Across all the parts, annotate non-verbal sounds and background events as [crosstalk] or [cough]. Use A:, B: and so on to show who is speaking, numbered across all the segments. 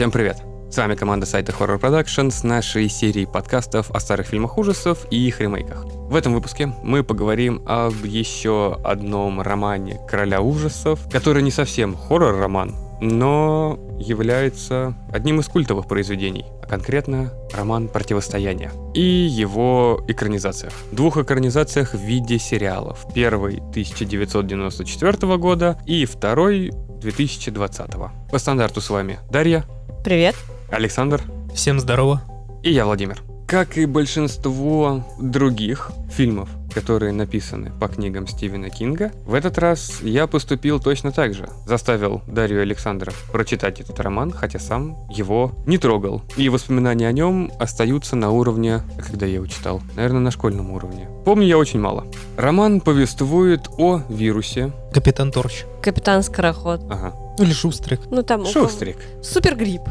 A: Всем привет! С вами команда сайта Horror Production с нашей серией подкастов о старых фильмах ужасов и их ремейках. В этом выпуске мы поговорим об еще одном романе Короля ужасов, который не совсем хоррор-роман, но является одним из культовых произведений, а конкретно роман «Противостояние» и его экранизациях. Двух экранизациях в виде сериалов. Первый 1994 года и второй 2020. По стандарту с вами Дарья,
B: Привет.
A: Александр
C: Всем здорово.
A: и я, Владимир. Как и большинство других фильмов, которые написаны по книгам Стивена Кинга, в этот раз я поступил точно так же. Заставил Дарью и Александра прочитать этот роман, хотя сам его не трогал. И воспоминания о нем остаются на уровне, когда я его читал, наверное, на школьном уровне. Помню я очень мало. Роман повествует о вирусе.
C: Капитан Торч.
B: Капитан Скороход.
A: Ага.
C: Или Шустрик.
B: Ну там...
A: Шустрик.
B: Супергрипп.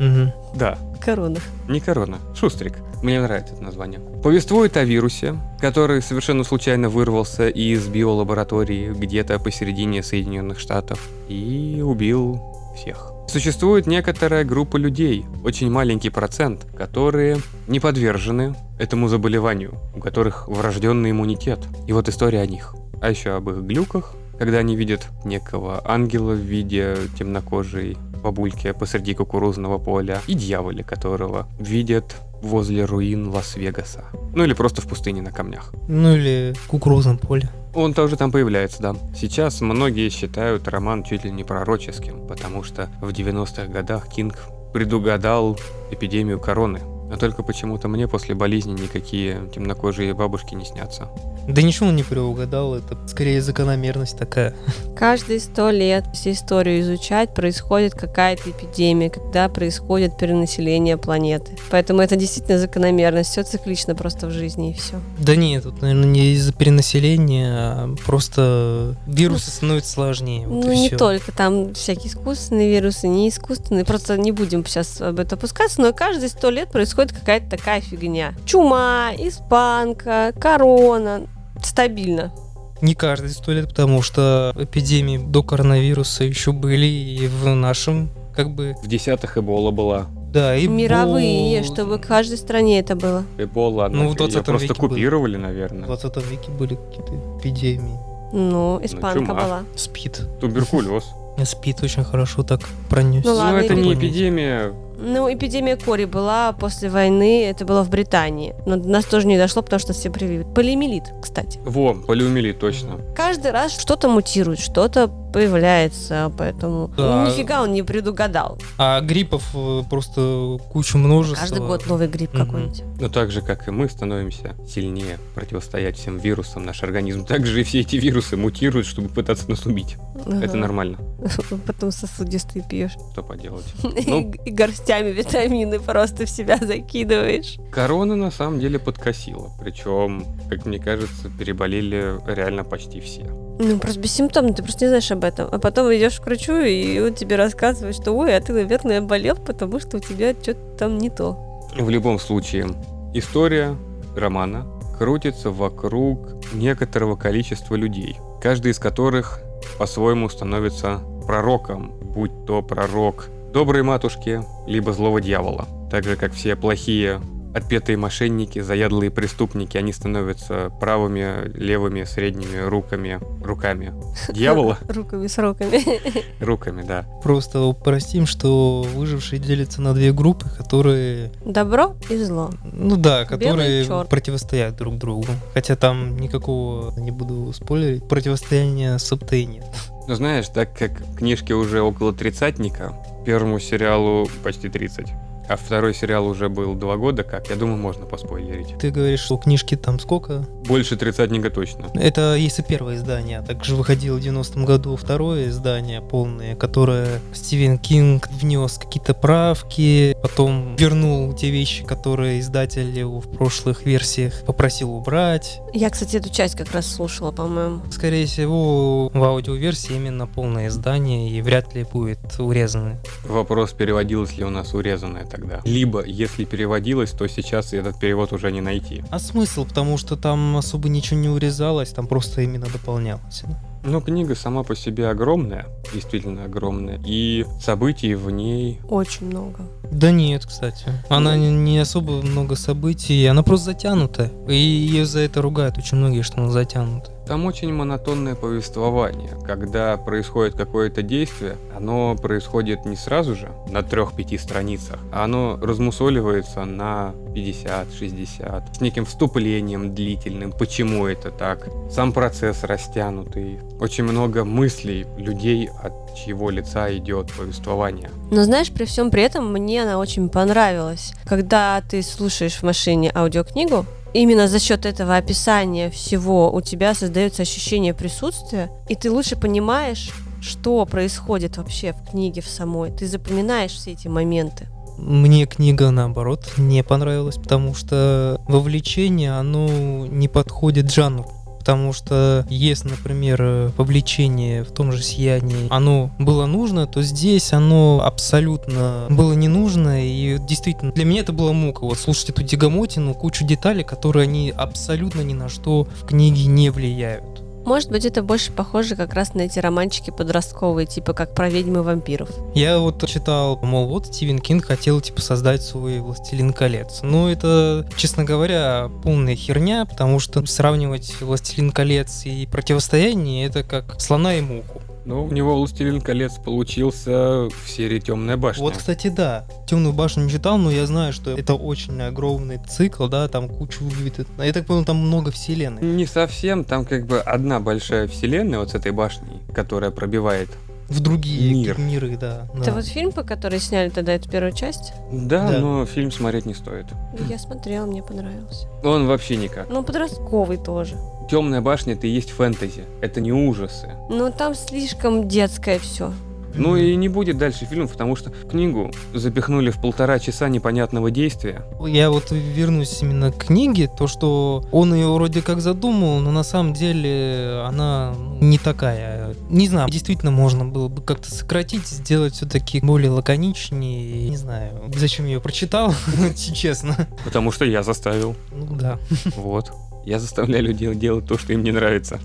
C: Мгм.
A: Да,
B: Корона.
A: Не корона, шустрик. Мне нравится это название. Повествует о вирусе, который совершенно случайно вырвался из биолаборатории где-то посередине Соединенных Штатов и убил всех. Существует некоторая группа людей, очень маленький процент, которые не подвержены этому заболеванию, у которых врожденный иммунитет. И вот история о них. А еще об их глюках, когда они видят некого ангела в виде темнокожей бабульки посреди кукурузного поля и дьяволе, которого видят возле руин Лас-Вегаса. Ну или просто в пустыне на камнях.
C: Ну или в кукурузном поле.
A: Он тоже там появляется, да. Сейчас многие считают роман чуть ли не пророческим, потому что в 90-х годах Кинг предугадал эпидемию короны. Но только почему-то мне после болезни никакие темнокожие бабушки не снятся.
C: Да ничего он не преугадал, это скорее закономерность такая.
B: Каждые сто лет, если историю изучать, происходит какая-то эпидемия, когда происходит перенаселение планеты. Поэтому это действительно закономерность, все циклично просто в жизни и все.
C: Да нет, тут, наверное, не из-за перенаселения, а просто вирусы становятся сложнее. Вот
B: ну, не
C: всё.
B: только, там всякие искусственные вирусы, не искусственные. Просто не будем сейчас об этом опускаться, но каждые сто лет происходит какая-то такая фигня. Чума, испанка, корона. Стабильно.
C: Не каждые сто лет, потому что эпидемии до коронавируса еще были и в нашем, как бы,
A: В десятых Эбола была.
C: да, и
B: Мировые,
C: бол-
B: чтобы в каждой стране это было.
A: Эбола,
C: Ну, в
A: она- её
C: 20
A: просто
C: веке
A: купировали,
C: В
A: наверное.
C: 20 веке были какие-то эпидемии.
B: Ну, испанка
A: чума.
B: была.
C: СПИД.
A: Туберкулез.
C: СПИД очень хорошо так пронесся.
B: Ну ладно,
A: Но это не
B: эпидемия. Ну, эпидемия кори была после войны, это было в Британии. Но до нас тоже не дошло, потому что все привили. Полиомиелит, кстати.
A: Во, полиомиелит, точно.
B: Каждый раз что-то мутирует, что-то появляется, поэтому
C: Да.
B: ну, нифига он не предугадал.
C: А гриппов э, просто куча множества.
B: Каждый год новый грипп
C: Мгм.
B: какой-нибудь.
A: Но так же, как и мы становимся сильнее противостоять всем вирусам, наш организм также и все эти вирусы мутируют, чтобы пытаться нас убить. Это
B: Ага.
A: нормально. [laughs]
B: Потом сосудистый пьешь.
A: Что поделать? [laughs] Ну,
B: И горстями витамины просто в себя закидываешь.
A: корона на самом деле подкосила. Причем, как мне кажется, переболели реально почти все.
B: Ну, просто бессимптомно, ты просто не знаешь об этом. А потом идешь к врачу, и он тебе рассказывает, что ой, а ты, наверное, болел, потому что у тебя что-то там не то.
A: В любом случае, история романа крутится вокруг некоторого количества людей, каждый из которых по-своему становится пророком, будь то пророк доброй матушки, либо злого дьявола. Так же, как все плохие отпетые мошенники, заядлые преступники, они становятся правыми, левыми, средними руками, руками дьявола, [laughs]
B: Руками с руками. [laughs]
A: руками, да.
C: Просто упростим, что выжившие делятся на две группы, которые,
B: Добро и зло.
C: ну да, которые противостоят друг другу. Хотя там никакого, не буду спойлерить, противостояния и нет. [laughs]
A: Ну, знаешь, так как книжки уже около тридцатника, первому сериалу почти 30, а второй сериал уже был два года, как, я думаю, можно поспойлерить.
C: Ты говоришь, что книжки там сколько?
A: Больше тридцатника точно.
C: Это если первое издание, также выходило в 90-м году второе издание полное, которое Стивен Кинг внес какие-то правки, потом вернул те вещи, которые издатель его в прошлых версиях попросил убрать.
B: Я, кстати, эту часть как раз слушала, по-моему.
C: Скорее всего, в аудиоверсии именно полное издание и вряд ли будет урезано.
A: Вопрос, переводилось ли у нас урезанное тогда. Либо, если переводилось, то сейчас этот перевод уже не найти.
C: А смысл? Потому что там особо ничего не урезалось, там просто именно дополнялось.
A: Ну, книга сама по себе огромная, действительно огромная, и событий в ней...
B: Очень много.
C: Да нет, кстати. Она не, не особо много событий, она просто затянута. И ее за это ругают очень многие, что она затянута.
A: Там очень монотонное повествование. Когда происходит какое-то действие, оно происходит не сразу же, на трех-пяти страницах, а оно размусоливается на 50-60, с неким вступлением длительным, почему это так. Сам процесс растянутый. Очень много мыслей людей, от чьего лица идет повествование.
B: Но знаешь, при всем при этом мне она очень понравилась. Когда ты слушаешь в машине аудиокнигу, именно за счет этого описания всего у тебя создается ощущение присутствия, и ты лучше понимаешь, что происходит вообще в книге в самой. Ты запоминаешь все эти моменты.
C: Мне книга, наоборот, не понравилась, потому что вовлечение, оно не подходит жанру. Потому что если, например, вовлечение в том же сиянии, оно было нужно, то здесь оно абсолютно было не нужно. И действительно, для меня это была мука. Вот слушать эту дигомотину, кучу деталей, которые они абсолютно ни на что в книге не влияют.
B: Может быть, это больше похоже как раз на эти романчики подростковые, типа как про ведьмы вампиров.
C: Я вот читал, мол, вот Стивен Кинг хотел, типа, создать свой «Властелин колец». Но это, честно говоря, полная херня, потому что сравнивать «Властелин колец» и «Противостояние» — это как слона и муху.
A: Ну, у него «Властелин колец» получился в серии «Темная башня».
C: Вот, кстати, да. Темную башню не читал, но я знаю, что это очень огромный цикл, да, там кучу видов. Я так понял, там много вселенной.
A: Не совсем, там как бы одна большая вселенная вот с этой башней, которая пробивает.
C: В другие
A: Мир.
C: миры, да.
B: Это
C: да.
B: вот фильм, по который сняли тогда эту первую часть?
A: Да,
C: Да.
A: но фильм смотреть не стоит.
B: Я смотрела, мне понравился.
A: Он вообще никак.
B: Ну, подростковый тоже.
A: Темная башня это и есть фэнтези. Это не ужасы.
B: Но там слишком детское все.
A: Ну и не будет дальше фильмов, потому что книгу запихнули в полтора часа непонятного действия.
C: Я вот вернусь именно к книге, то, что он ее вроде как задумал, но на самом деле она не такая. Не знаю, действительно можно было бы как-то сократить, сделать все-таки более лаконичнее. Не знаю, зачем я ее прочитал, [laughs] честно.
A: Потому что я заставил.
C: Ну да.
A: Вот. Я заставляю людей делать то, что им не нравится.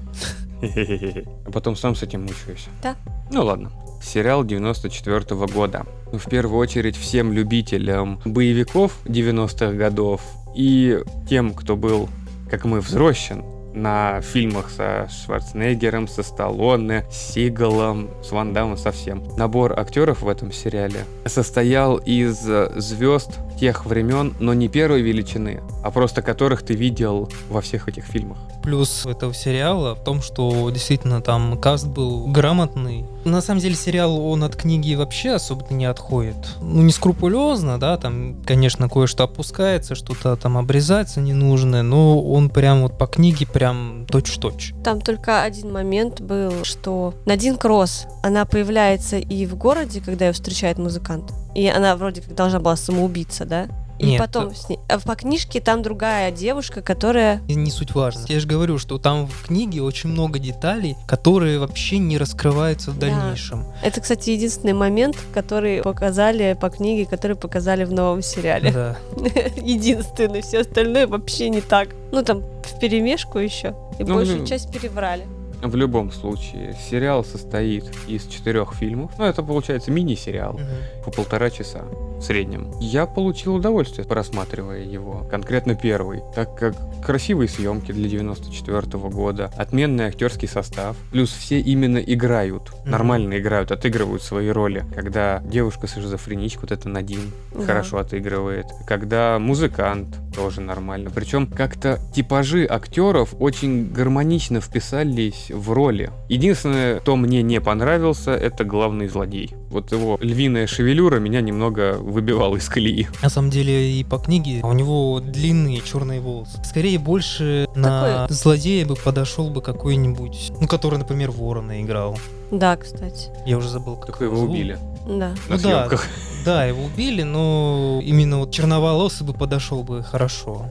A: А [laughs] потом сам с этим мучаюсь.
B: Да.
A: Ну ладно. Сериал 94 года. Ну, В первую очередь всем любителям боевиков 90-х годов и тем, кто был, как мы, взрощен на фильмах со Шварценеггером, со Сталлоне, Сигалом, с Ван Дамом, совсем. Набор актеров в этом сериале состоял из э, звезд тех времен, но не первой величины, а просто которых ты видел во всех этих фильмах.
C: Плюс этого сериала в том, что действительно там каст был грамотный. На самом деле сериал, он от книги вообще особо не отходит. Ну, не скрупулезно, да, там, конечно, кое-что опускается, что-то там обрезается ненужное, но он прям вот по книге прям точь-в-точь.
B: Там только один момент был, что Надин Кросс, она появляется и в городе, когда ее встречает музыкант. И она вроде как должна была самоубиться, да? И
C: Нет,
B: потом с ней... а по книжке там другая девушка, которая...
C: Не суть важно. Я же говорю, что там в книге очень много деталей, которые вообще не раскрываются в
B: Да.
C: дальнейшем.
B: Это, кстати, единственный момент, который показали по книге, который показали в новом сериале.
C: Да. [laughs]
B: Единственный, все остальное вообще не так. Ну там в перемешку еще. И
A: Ну,
B: большую
A: ну,
B: часть перебрали.
A: В любом случае, сериал состоит из четырех фильмов. Ну, это получается мини-сериал.
C: Мгм.
A: по полтора часа в среднем. Я получил удовольствие, просматривая его, конкретно первый, так как красивые съемки для 94 года, отменный актерский состав, плюс все именно играют,
C: Мгм.
A: нормально играют, отыгрывают свои роли. Когда девушка с шизофреничкой, вот это Надин,
B: Да.
A: хорошо отыгрывает. Когда музыкант тоже нормально. Причем как-то типажи актеров очень гармонично вписались в роли. Единственное, кто мне не понравился, это главный злодей. Вот его львиная шевелюра меня немного выбивала из колеи.
C: На самом деле и по книге у него длинные черные волосы. Скорее больше на злодея бы подошел бы какой-нибудь, ну который, например, Ворона играл.
B: Да, кстати.
C: Я уже забыл, как
A: Только его
C: зовут.
A: убили
B: Да.
A: на
C: Ну да.
A: съемках.
C: Да, его убили, но именно вот черноволосый бы подошел бы хорошо.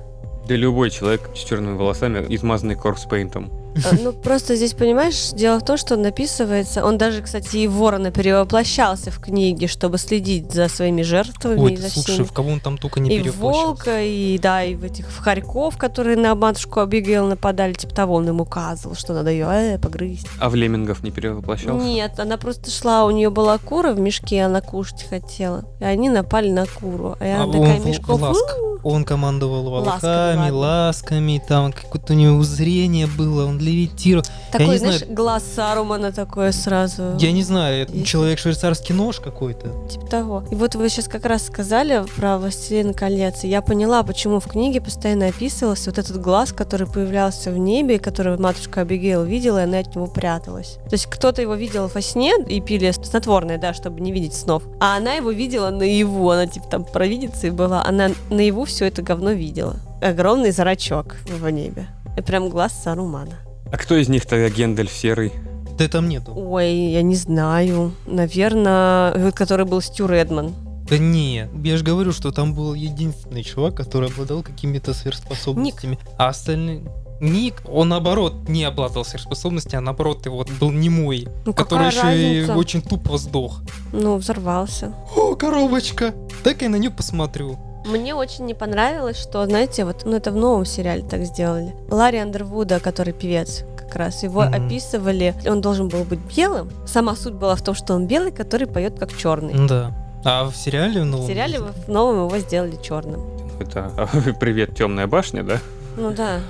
A: Да любой человек с черными волосами, измазанный корпспейнтом.
B: А, Ну, просто здесь, понимаешь, дело в том, что он написывается, он даже, кстати, и ворона перевоплощался в книге, чтобы следить за своими жертвами
C: Ой,
B: и за
C: ты слушай,
B: всеми.
C: в кого он там только не
B: И
C: перевоплощался.
B: волка, и да, и в этих в хорьков, которые на матушку Абигейл нападали, типа того, он им указывал, что надо ее э, погрызть.
A: А в леммингов не перевоплощался?
B: Нет, она просто шла, у нее была кура в мешке, она кушать хотела. И они напали на куру. И она
C: А
B: такая
C: он
B: мешков.
C: ласк. Он командовал волками,
B: ладно.
C: ласками, там какое-то у него зрение было, он левитировал.
B: Такой,
C: не
B: знаешь,
C: знаю.
B: глаз Сарумана такое сразу.
C: Я не знаю, это человек швейцарский нож какой-то.
B: Типа того. И вот вы сейчас как раз сказали про «Властелин колец», и я поняла, почему в книге постоянно описывался вот этот глаз, который появлялся в небе, и который матушка Абигейл видела, и она от него пряталась. То есть кто-то его видел во сне и пили снотворное, да, чтобы не видеть снов, а она его видела наяву, она типа там провидица и была, она наяву все это говно видела. Огромный зрачок в небе. И прям глаз Сарумана.
A: А кто из них тогда Гендель серый?
C: Да там нету.
B: Ой, я не знаю. Наверное, вот который был Стю Редман.
C: Да не, я же говорю, что там был единственный чувак, который обладал какими-то сверхспособностями. А остальные... Ник, он наоборот не обладал сверхспособностями, а наоборот его был немой,
B: Ну,
C: который еще и
B: разница?
C: очень тупо сдох.
B: Ну, взорвался.
C: О, коробочка! Так я на нее посмотрю.
B: Мне очень не понравилось, что, знаете, вот, ну это в новом сериале так сделали. Ларри Андервуда, который певец, как раз его
C: Мгм.
B: описывали, он должен был быть белым. Сама суть была в том, что он белый, который поет как черный.
C: Да. А в сериале, ну...
B: В сериале в новом его сделали черным.
A: Это [laughs] привет, темная башня, да?
B: Ну да.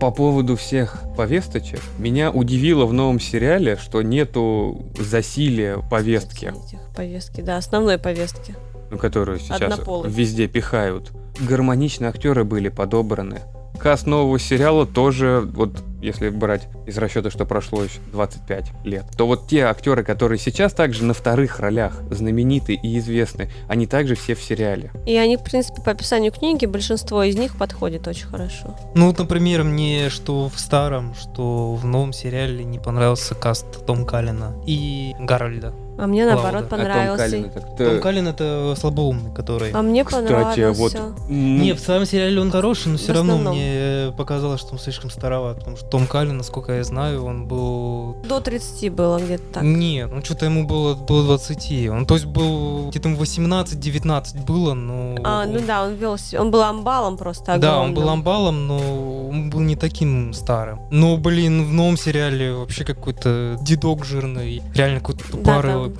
A: По поводу всех повесточек, меня удивило в новом сериале, что нету засилия повестки,
B: Этих повестки, да, основной повестки.
A: Ну, которую сейчас везде пихают. Гармоничные актеры были подобраны. Каст нового сериала тоже, вот если брать из расчета, что прошло еще 25 лет, то вот те актеры, которые сейчас также на вторых ролях знамениты и известны, они также все в сериале.
B: И они, в принципе, по описанию книги, большинство из них подходит очень хорошо.
C: Ну, вот, например, мне что в старом, что в новом сериале не понравился каст Том Каллина и Гарольда.
B: А мне,
C: Клауда.
B: наоборот,
A: А Том
B: понравился.
A: Каллен это кто?
C: Том Каллин это слабоумный, который...
B: А мне
A: Кстати,
B: понравился.
A: вот...
C: Не, в самом сериале он хороший, но все равно мне показалось, что он слишком староват. Потому что Том Каллин, насколько я знаю, он был...
B: До 30 было где-то так.
C: Нет, ну что-то ему было до 20. Он, то есть, был где-то ему 18-19 было, но...
B: А, ну да, он вел себя- он был амбалом просто
C: Да, он
B: огромным.
C: был амбалом, но он был не таким старым. Но, блин, в новом сериале вообще какой-то дедок жирный, реально какой-то
B: Да,
C: тупорылый.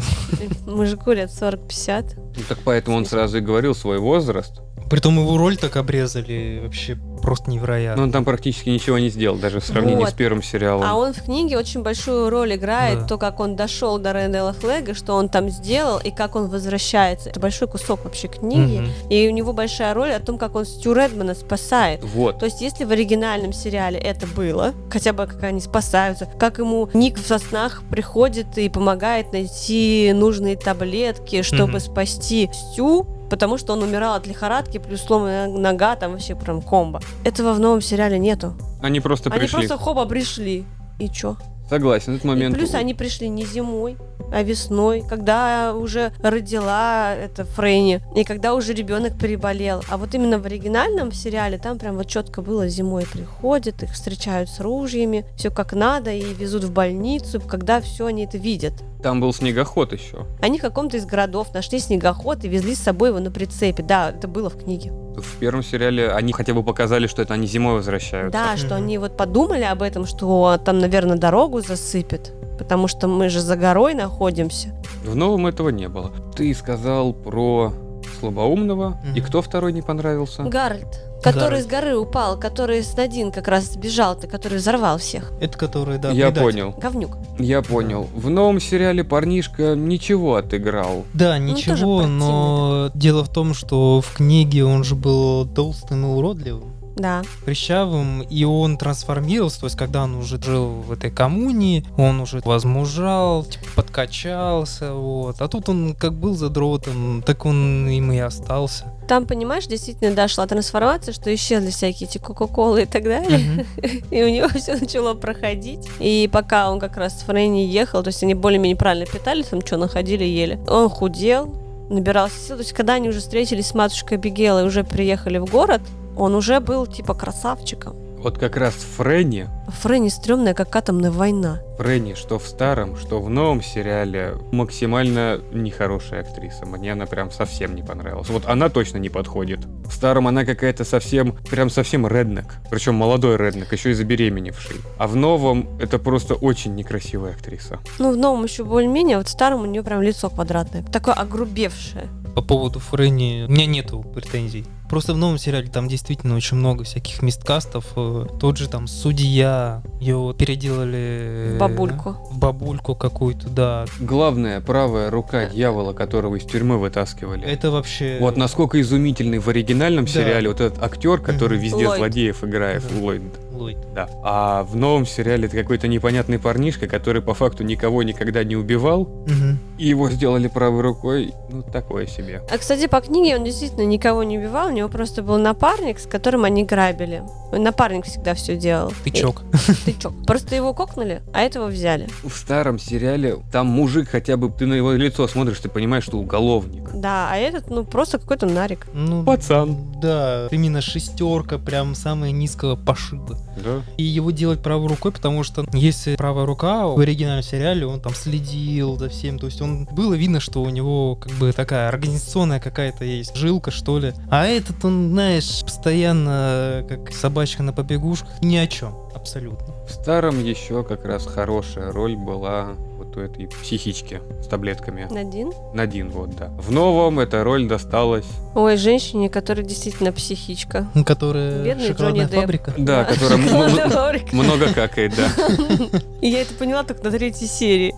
B: Мужику лет 40-50.
A: ну, так поэтому он сразу и говорил свой возраст.
C: Притом его роль так обрезали вообще просто невероятно.
A: Но он там практически ничего не сделал, даже в сравнении
B: Вот.
A: с первым сериалом.
B: А он в книге очень большую роль играет,
C: Да.
B: то, как он дошел до Рэндала Флэга, что он там сделал и как он возвращается. Это большой кусок вообще книги.
C: Мгм.
B: И у него большая роль о том, как он Стю Редмана спасает.
A: Вот.
B: То есть, если в оригинальном сериале это было, хотя бы как они спасаются, как ему Ник в соснах приходит и помогает найти нужные таблетки, чтобы
C: Мгм.
B: спасти Стю, потому что он умирал от лихорадки, плюс сломанная нога, там вообще прям комбо. Этого в новом сериале нету.
A: Они просто
B: Они
A: пришли.
B: просто хоба пришли. И чё?
A: Согласен, этот
B: И
A: момент.
B: плюс они пришли не зимой, а весной, когда уже родила это Фрейни, и когда уже ребенок переболел. А вот именно в оригинальном сериале там прям вот четко было зимой приходят, их встречают с ружьями, все как надо, и везут в больницу, когда все они это видят.
A: Там был снегоход еще.
B: Они в каком-то из городов нашли снегоход и везли с собой его на прицепе. Да, это было в книге.
A: В первом сериале они хотя бы показали, что это они зимой возвращаются.
B: Да, что они вот подумали об этом, что там, наверное, дорогу засыпят, потому что мы же за горой находимся.
A: В новом этого не было. Ты сказал про слабоумного. И кто второй не понравился?
B: Гарольд, который
C: Гарольд.
B: с горы упал, который с Надин как раз сбежал, ты, который взорвал всех.
C: Это который, да,
A: Я
C: предатель.
A: понял.
B: Говнюк.
A: Я понял. В новом сериале парнишка ничего отыграл.
C: Да,
B: Ну,
C: ничего, но дело в том, что в книге он же был толстым и уродливым.
B: Да.
C: прыщавым, и он трансформировался, то есть когда он уже жил в этой коммунии, он уже возмужал, типа, подкачался, вот. А тут он как был задротом, так он им и остался.
B: Там, понимаешь, действительно дошла трансформация, что исчезли всякие эти кока-колы и так далее.
C: Мгм. [laughs]
B: И у него [laughs] все начало проходить. И пока он как раз с Фрейни ехал, то есть они более-менее правильно питались, там что, находили, ели. Он худел, набирался сил. То есть когда они уже встретились с матушкой Бигел и уже приехали в город, он уже был типа красавчиком.
A: Вот как раз Фрэнни,
B: Фрэнни стрёмная, как атомная война.
A: Фрэнни, что в старом, что в новом сериале, максимально нехорошая актриса. Мне она прям совсем не понравилась. Вот она точно не подходит. В старом она какая-то совсем, прям совсем реднек. Причем молодой реднек, еще и забеременевший. А в новом это просто очень некрасивая актриса.
B: Ну, в новом еще более-менее, а вот в старом у нее прям лицо квадратное. Такое огрубевшее.
C: По поводу Фрэнни у меня нету претензий. Просто в новом сериале там действительно очень много всяких мисткастов. Э, Тот же там судья, ее переделали...
B: В бабульку.
C: В бабульку какую-то, да.
A: Главная правая рука дьявола, которого из тюрьмы вытаскивали.
C: Это вообще...
A: Вот насколько изумительный в оригинальном
C: Да.
A: сериале вот этот актер, который везде
B: Ллойд.
A: злодеев играет,
C: Да.
A: Ллойд.
C: Ллойд.
A: Да. А в новом сериале это какой-то непонятный парнишка, который по факту никого никогда не убивал,
C: Мгм.
A: и его сделали правой рукой, ну, такое себе.
B: А, кстати, по книге он действительно никого не убивал, у него просто был напарник, с которым они грабили. Напарник всегда все делал.
C: Тычок.
B: И- [laughs] Тычок. Просто его кокнули, а этого взяли.
A: В старом сериале там мужик хотя бы, ты на его лицо смотришь, ты понимаешь, что уголовник.
B: Да, а этот, ну, просто какой-то нарик.
C: Ну,
A: Пацан.
C: Да, именно шестерка, прям самая низкого пошиба.
A: Да.
C: И его делать правой рукой, потому что если правая рука в оригинальном сериале, он там следил за всем, то есть он было видно, что у него как бы такая организационная какая-то есть жилка, что ли. А этот, он, знаешь, постоянно как собачка на побегушках, ни о чем, абсолютно.
A: В старом еще как раз хорошая роль была у этой психички с таблетками.
B: Надин.
A: Надин, вот, да. В новом эта роль досталась,
B: Ой, женщине, которая действительно психичка.
C: Которая
B: Бедный
C: шоколадная
B: Джонни
C: фабрика.
A: да, которая [laughs] м-
B: фабрика.
A: много какает, да. [laughs]
B: И я это поняла только на третьей серии.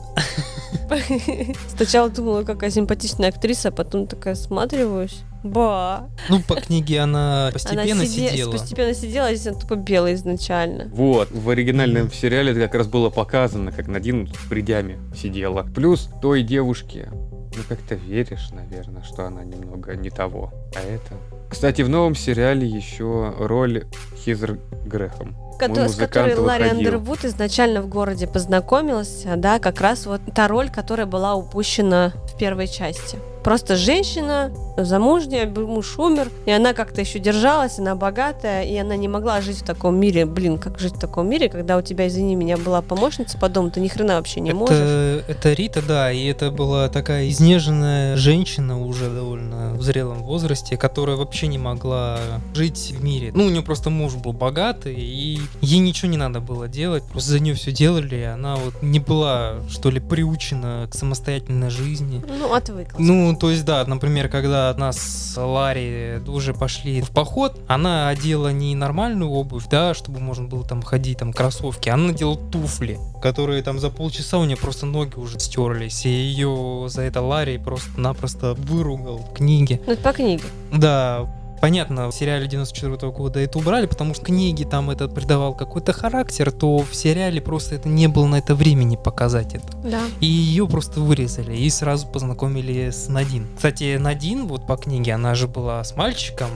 B: [laughs] Сначала думала, какая симпатичная актриса, а потом такая сматриваюсь. Ба.
C: Ну, по книге она постепенно
B: Она сиде-
C: сидела.
B: Постепенно сидела, а здесь она тупо белая изначально.
A: Вот, в оригинальном сериале это как раз было показано, как Надин в придяме сидела. Плюс той девушке, ну как-то веришь, наверное, что она немного не того. А это... Кстати, в новом сериале еще роль Хизер Грехом.
B: Кото-
A: Мой
B: с которой Ларри
A: выходил.
B: Андервуд изначально в городе познакомилась, да, как раз вот та роль, которая была упущена в первой части. Просто женщина, замужняя, муж умер, и она как-то еще держалась, она богатая, и она не могла жить в таком мире. Блин, как жить в таком мире, когда у тебя, извини меня, была помощница по дому, ты ни хрена вообще не можешь.
C: это, это Рита, да, и это была такая изнеженная женщина уже довольно в зрелом возрасте, которая вообще не могла жить в мире. Ну, у нее просто муж был богатый, и ей ничего не надо было делать, просто за нее все делали, и она вот не была, что ли, приучена к самостоятельной жизни.
B: Ну, отвыкла.
C: Ну, то есть, да, например, когда нас с Ларри уже пошли в поход, она одела не нормальную обувь, да, чтобы можно было там ходить, там, кроссовки, она надела туфли, которые там за полчаса у нее просто ноги уже стерлись, и ее за это Ларри просто-напросто выругал в книге.
B: Ну, это по книге.
C: Да, Понятно, в сериале 94 года это убрали, потому что в книге там это придавал какой-то характер, то в сериале просто это не было на это времени показать это.
B: Да.
C: И ее просто вырезали и сразу познакомили с Надин. Кстати, Надин, вот по книге, она же была с мальчиком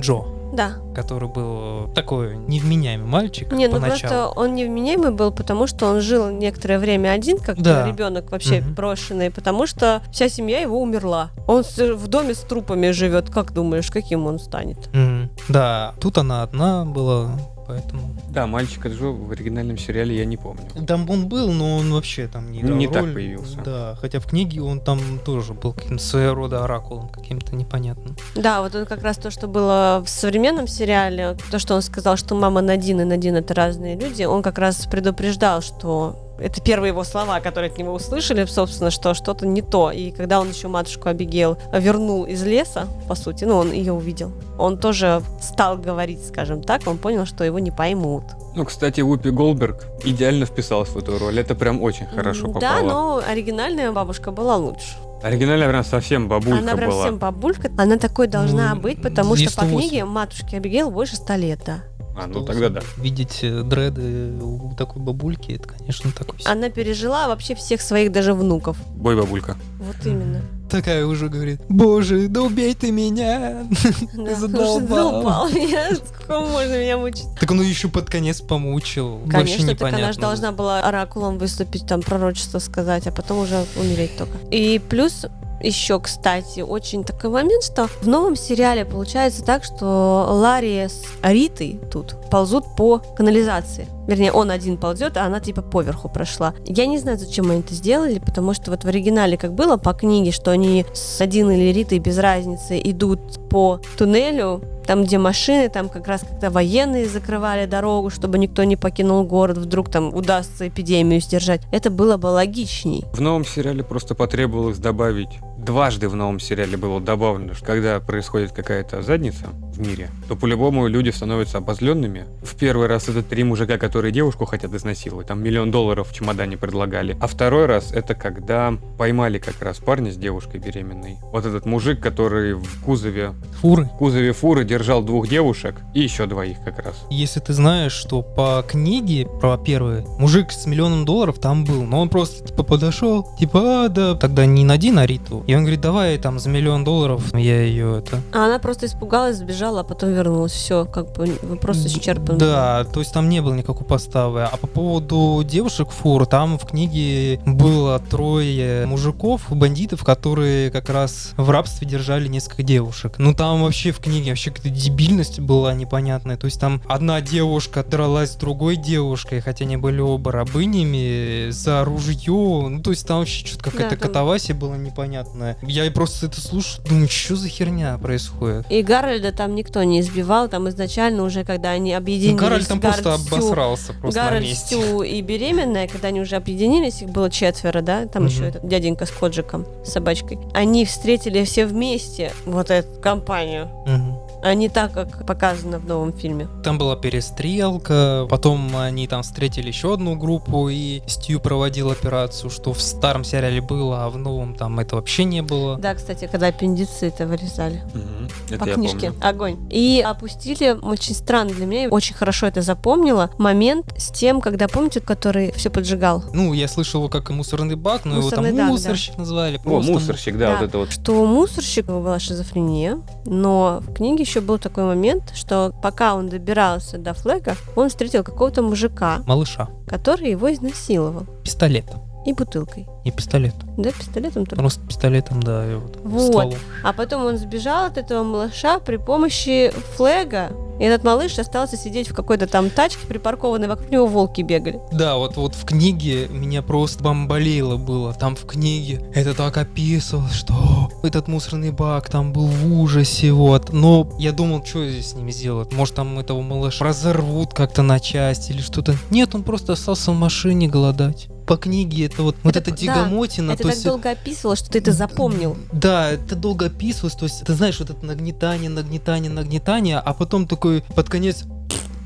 C: Джо,
B: Да.
C: который был такой невменяемый мальчик
B: Не, ну
C: поначалу.
B: просто он невменяемый был, потому что он жил некоторое время один, как
C: Да.
B: ребенок вообще
C: Мгм.
B: брошенный, потому что вся семья его умерла. Он в доме с трупами живет. Как думаешь, каким он станет?
C: Мгм. Да, тут она одна была, поэтому...
A: Да, мальчика Джо в оригинальном сериале я не помню.
C: Там он был, но он вообще там не играл
A: Не так
C: роль.
A: появился.
C: Да, хотя в книге он там тоже был каким-то своего рода оракулом, каким-то непонятным.
B: Да, вот это как раз то, что было в современном сериале, то, что он сказал, что мама Надин и Надин это разные люди, он как раз предупреждал, что это первые его слова, которые от него услышали, собственно, что что-то не то. И когда он еще матушку Абигейл вернул из леса, по сути, ну, он ее увидел, он тоже стал говорить, скажем так, он понял, что его не поймут.
A: Ну, кстати, Упи Голдберг идеально вписалась в эту роль. Это прям очень хорошо попало.
B: Да, но оригинальная бабушка была лучше.
A: Оригинальная прям совсем бабулька
B: она прям
A: была.
B: всем бабулька. Она такой должна
C: Ну,
B: быть, потому что по
C: 108.
B: книге матушки Абигейл больше ста лет, да.
A: А, ну тогда да.
C: Видеть дреды у такой бабульки, это, конечно, такой...
B: Она пережила вообще всех своих даже внуков.
A: Бой бабулька.
B: Вот именно.
C: Такая уже говорит, боже, да убей ты меня. [laughs]
B: Да,
C: задолбал.
B: меня. Сколько можно меня мучить?
C: Так он еще под конец помучил. Вообще
B: Конечно, так
C: непонятно.
B: она же должна была оракулом выступить, там пророчество сказать, а потом уже умереть только. И плюс еще, кстати, очень такой момент, что в новом сериале получается так, что Ларри с Ритой тут ползут по канализации. Вернее, он один ползет, а она типа поверху прошла. Я не знаю, зачем они это сделали, потому что вот в оригинале как было по книге, что они с один или Ритой без разницы идут по туннелю, там, где машины, там как раз когда военные закрывали дорогу, чтобы никто не покинул город, вдруг там удастся эпидемию сдержать. Это было бы логичней.
A: В новом сериале просто потребовалось добавить дважды в новом сериале было добавлено, что когда происходит какая-то задница в мире, то по-любому люди становятся обозленными. В первый раз это три мужика, которые девушку хотят изнасиловать, там миллион долларов в чемодане предлагали. А второй раз это когда поймали как раз парня с девушкой беременной. Вот этот мужик, который в кузове,
C: Фуры.
A: в кузове фуры держал двух девушек и еще двоих как раз.
C: Если ты знаешь, что по книге про первый мужик с миллионом долларов там был, но он просто типа подошел, типа, а, да, тогда не на Дин, а Риту. И он говорит, давай там за миллион долларов я ее это...
B: А она просто испугалась, сбежала, а потом вернулась. Все, как бы вопрос исчерпан.
C: Да, то есть там не было никакой поставы. А по поводу девушек фур, там в книге было трое мужиков, бандитов, которые как раз в рабстве держали несколько девушек. Ну там вообще в книге вообще какая-то дебильность была непонятная. То есть там одна девушка дралась с другой девушкой, хотя они были оба рабынями, за ружье. Ну то есть там вообще что-то какая-то
B: Да, там-
C: катавасия была непонятная. Я просто это слушаю, думаю, что за херня происходит?
B: И Гарольда там никто не избивал, там изначально уже, когда они объединились...
C: Ну, Гарольд там просто
B: Гарольд, Стю-
C: обосрался просто на
B: Гарольд,
C: месте.
B: Стю и беременная, когда они уже объединились, их было четверо, да, там
C: Мгм.
B: еще этот дяденька с Коджаком, с собачкой. Они встретили все вместе вот эту компанию,
C: Мгм.
B: а не так, как показано в новом фильме.
C: Там была перестрелка, потом они там встретили еще одну группу, и Стью проводил операцию, что в старом сериале было, а в новом там это вообще не было.
B: Да, кстати, когда аппендицы это вырезали.
A: Это
B: по
A: я
B: книжке.
A: помню.
B: Огонь. И опустили, очень странно для меня, очень хорошо это запомнила, момент с тем, когда, помните, который все поджигал?
C: Ну, я слышал его как и мусорный бак, но
B: Мусорный
C: его там
B: бак, да.
C: мусорщик назвали.
A: О, мусорщик, да,
B: Да.
A: вот это вот.
B: Что у мусорщика была шизофрения, но в книге еще был такой момент, что пока он добирался до флега, он встретил какого-то мужика,
C: Малыша.
B: который его изнасиловал.
C: Пистолет.
B: И бутылкой.
C: Не пистолет.
B: Да, пистолетом только.
C: Просто пистолетом, да, и вот,
B: Вот.
C: стволом.
B: А потом он сбежал от этого малыша при помощи флега. И этот малыш остался сидеть в какой-то там тачке припаркованной, вокруг него волки бегали.
C: Да, вот, вот в книге меня просто бомболейло было. Там в книге это так описывалось, что этот мусорный бак там был в ужасе, вот. Но я думал, что здесь с ним сделать? Может, там этого малыша разорвут как-то на части или что-то. Нет, он просто остался в машине голодать. По книге это вот, вот
B: Это-
C: эта
B: да,
C: тягомотина.
B: это
C: то
B: так
C: есть-
B: долго описывалось, что ты это запомнил.
C: Да, это долго описывалось, то есть ты знаешь, вот это нагнетание, нагнетание, нагнетание, а потом такой под конец,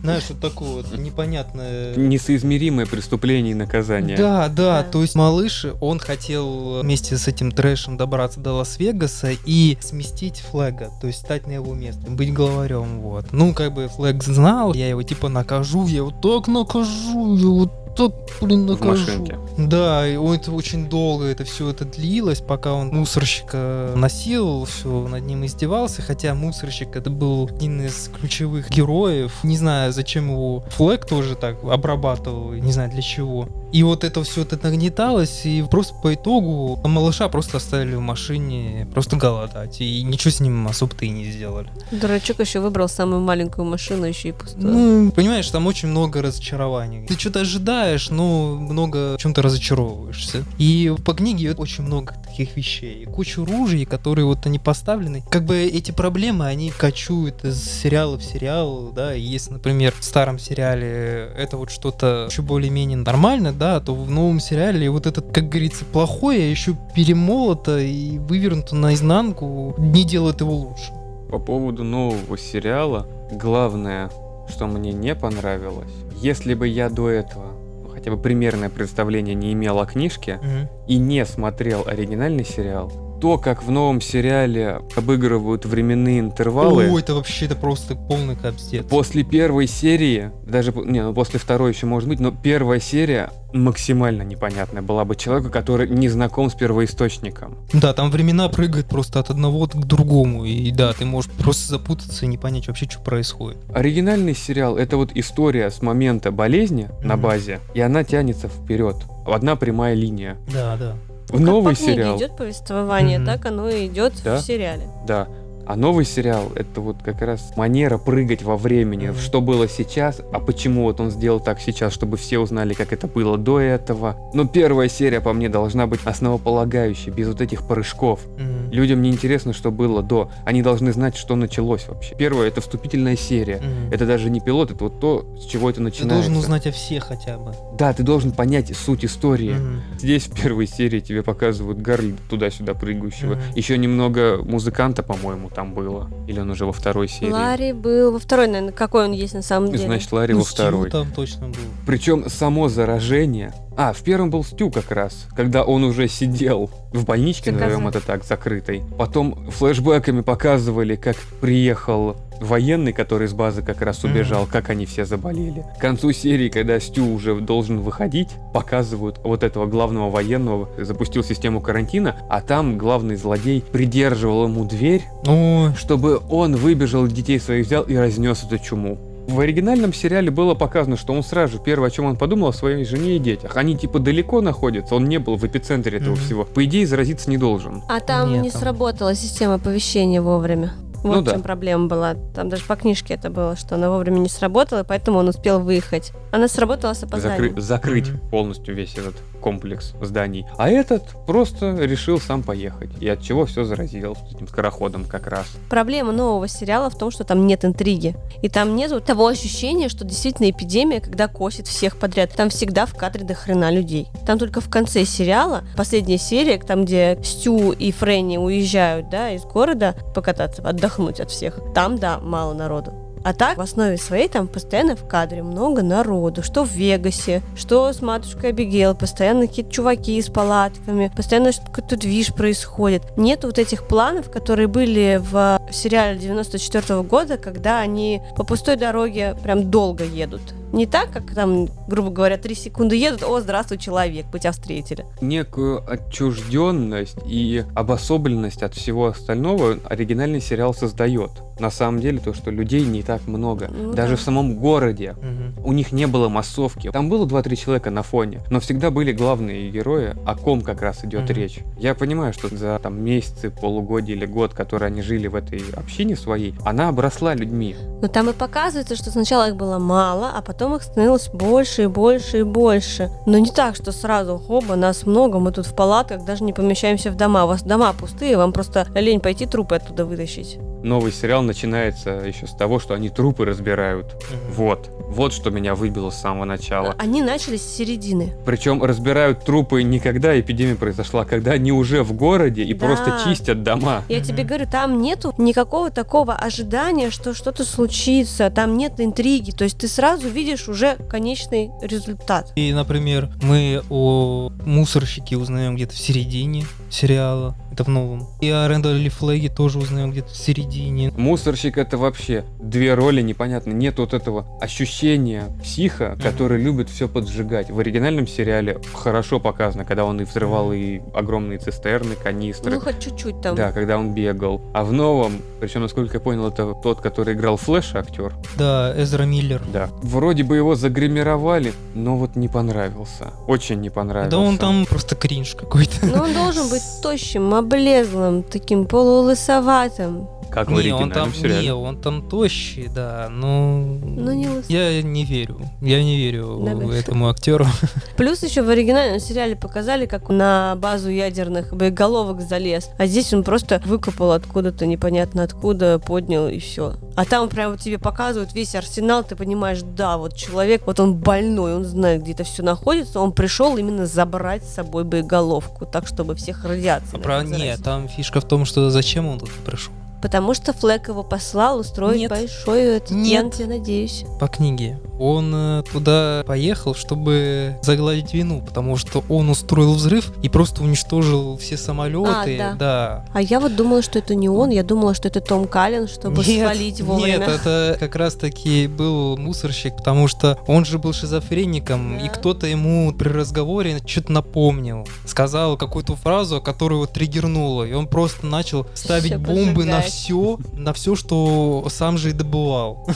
C: знаешь, вот такое вот непонятное...
A: Несоизмеримое преступление и наказание.
C: Да, да,
B: Да.
C: то есть малыш, он хотел вместе с этим трэшем добраться до Лас-Вегаса и сместить Флэга, то есть стать на его место, быть главарем, вот. Ну, как бы Флэг знал, я его типа накажу, я его так накажу, я его так, блин,
A: В
C: накажу.
A: машинке.
C: Да, и он это очень долго это все это длилось, пока он мусорщика насиловал, все над ним издевался, хотя мусорщик это был один из ключевых героев. Не знаю, зачем его Флэк тоже так обрабатывал, не знаю для чего. И вот это все это нагнеталось, и просто по итогу малыша просто оставили в машине просто голодать, и ничего с ним особо-то и не сделали.
B: Дурачок еще выбрал самую маленькую машину, еще и пустую.
C: Ну, понимаешь, там очень много разочарований. Ты что-то ожидаешь, но много в чем-то разочаровываешься. И по книге очень много таких вещей. Кучу ружей, которые вот они поставлены. Как бы эти проблемы, они кочуют из сериала в сериал, да, и если, например, в старом сериале это вот что-то еще более-менее нормально, да, то в новом сериале вот этот, как говорится, плохое еще перемолото и вывернуто наизнанку не делает его лучше.
A: По поводу нового сериала, главное, что мне не понравилось, если бы я до этого ну, хотя бы примерное представление не имел о книжке и не смотрел оригинальный сериал, то, как в новом сериале обыгрывают временные интервалы,
C: Ой, это вообще это просто полный капздец.
A: после первой серии, даже не, ну после второй еще может быть, но первая серия максимально непонятная была бы человеку, который не знаком с первоисточником.
C: Да, там времена прыгают просто от одного к другому. И да, ты можешь просто запутаться и не понять вообще, что происходит.
A: Оригинальный сериал это вот история с момента болезни на
C: Мгм.
A: базе, и она тянется вперед. Одна прямая линия.
C: Да, да.
A: В новый
B: как
A: сериал.
B: идет повествование,
C: Мгм.
B: так оно и идет
A: Да.
B: в сериале.
A: Да. А новый сериал это вот как раз манера прыгать во времени,
C: Мгм.
A: что было сейчас, а почему вот он сделал так сейчас, чтобы все узнали, как это было до этого. Но первая серия по мне должна быть основополагающей, без вот этих прыжков.
C: Мгм.
A: Людям не интересно, что было до. Они должны знать, что началось вообще. Первое это вступительная серия.
C: Мгм.
A: Это даже не пилот, это вот то, с чего это
C: Ты
A: начинается.
C: должен узнать о всех хотя бы.
A: Да, ты должен понять суть истории.
C: Мгм.
A: Здесь в первой серии тебе показывают Гарольда туда-сюда прыгающего.
C: Мгм.
A: Еще немного музыканта, по-моему, там было. Или он уже во второй серии.
B: Ларри был во второй, наверное, какой он есть на самом деле.
A: Значит, Ларри
C: Ну,
A: во второй.
C: там точно был.
A: Причем само заражение... А, в первом был Стю как раз, когда он уже сидел в больничке, назовем это так, закрытой. Потом флешбэками показывали, как приехал военный, который из базы как раз убежал, как они все заболели. К концу серии, когда Стю уже должен выходить, показывают вот этого главного военного, запустил систему карантина, а там главный злодей придерживал ему дверь,
C: Ой,
A: чтобы он выбежал, детей своих взял и разнес эту чуму. В оригинальном сериале было показано, что он сразу же, первое, о чем он подумал, о своей жене и детях. Они типа далеко находятся, он не был в эпицентре этого
C: Мгм.
A: всего. По идее, заразиться не должен.
B: А там
C: Нет,
B: не
C: там-
B: сработала система оповещения вовремя. Вот
A: Ну
B: в
A: да.
B: чем проблема была. Там даже по книжке это было, что она вовремя не сработала, поэтому он успел выехать. Она сработала с опозданием.
A: Закры- закрыть
C: Мгм.
A: полностью весь этот комплекс зданий. А этот просто решил сам поехать. И от чего все заразил с этим скороходом как раз.
B: Проблема нового сериала в том, что там нет интриги. И там нету того ощущения, что действительно эпидемия, когда косит всех подряд. Там всегда в кадре до хрена людей. Там только в конце сериала, последняя серия, там, где Стю и Фрэнни уезжают, да, из города покататься, отдохнуть от всех. Там, да, мало народу. А так, в основе своей там постоянно в кадре много народу. Что в Вегасе, что с матушкой Абигейл. Постоянно какие-то чуваки с палатками. Постоянно что- какой-то движ происходит. Нет вот этих планов, которые были в сериале 94 года, когда они по пустой дороге прям долго едут. Не так, как там, грубо говоря, три секунды едут, о, здравствуй, человек, мы тебя встретили.
A: Некую отчужденность и обособленность от всего остального оригинальный сериал создает. На самом деле то, что людей не так много.
B: Ну
A: Даже
B: да.
A: в самом городе.
C: Мгм.
A: У них не было массовки. Там было 2-3 человека на фоне, но всегда были главные герои, о ком как раз идет
C: Мгм.
A: речь. Я понимаю, что за там месяцы, полугодие или год, которые они жили в этой общине своей, она обросла людьми.
B: Но там и показывается, что сначала их было мало, а потом их становилось больше и больше и больше. Но не так, что сразу, хоба, нас много, мы тут в палатках даже не помещаемся в дома. У вас дома пустые, вам просто лень пойти трупы оттуда вытащить.
A: Новый сериал начинается еще с того, что они трупы разбирают. Вот. Вот что меня выбило с самого начала.
B: Они начались с середины.
A: Причем разбирают трупы не когда эпидемия произошла, а когда они уже в городе и
B: Да.
A: просто чистят дома.
B: Я тебе говорю, там нету никакого такого ожидания, что что-то случится, там нет интриги, то есть ты сразу видишь уже конечный результат.
C: И, например, мы о мусорщике узнаем где-то в середине сериала, это в новом. И о Рэндалле Флэге тоже узнаем где-то в середине.
A: Мусорщик это вообще две роли непонятно. Нет вот этого ощущения психа,
C: Мгм.
A: который любит все поджигать. В оригинальном сериале хорошо показано, когда он и взрывал и огромные цистерны, канистры.
B: Ну, хоть чуть-чуть там.
A: Да, когда он бегал. А в новом, причем, насколько я понял, это тот, который играл Флэша, актер.
C: Да, Эзра Миллер.
A: Да. Вроде бы его загримировали, но вот не понравился. Очень не понравился.
C: Да он там просто кринж какой-то.
B: Но он должен [laughs] быть тощим, облезлым, таким полулысоватым.
A: Как
C: Не, он там,
A: сериале.
C: не, он там тощий, да, но...
B: Ну, не лысый.
C: Я не верю. Я не верю
B: Да,
C: этому актеру. [laughs]
B: Плюс еще в оригинальном сериале показали, как он на базу ядерных боеголовок залез. А здесь он просто выкопал откуда-то, непонятно откуда, поднял и все. А там прям вот тебе показывают весь арсенал, ты понимаешь, да, вот человек, вот он больной, он знает, где это все находится, он пришел именно забрать с собой боеголовку, так, чтобы всех радиацией.
C: Про...
B: наверное,
C: Нет, там фишка в том, что зачем он тут пришел.
B: Потому что Флэк его послал устроить
C: Нет.
B: большой этот
C: Нет.
B: я надеюсь.
C: По книге. Он э, туда поехал, чтобы загладить вину, потому что он устроил взрыв и просто уничтожил все самолеты.
B: А, да.
C: да.
B: А я вот думала, что это не он, я думала, что это Том Каллен, чтобы
C: Нет,
B: свалить вовремя.
C: Нет, это как раз таки был мусорщик, потому что он же был шизофреником,
B: Да.
C: и кто-то ему при разговоре что-то напомнил. Сказал какую-то фразу, которая его триггернула, и он просто начал ставить
B: Всё
C: бомбы на. Все, на все, что сам же и добывал.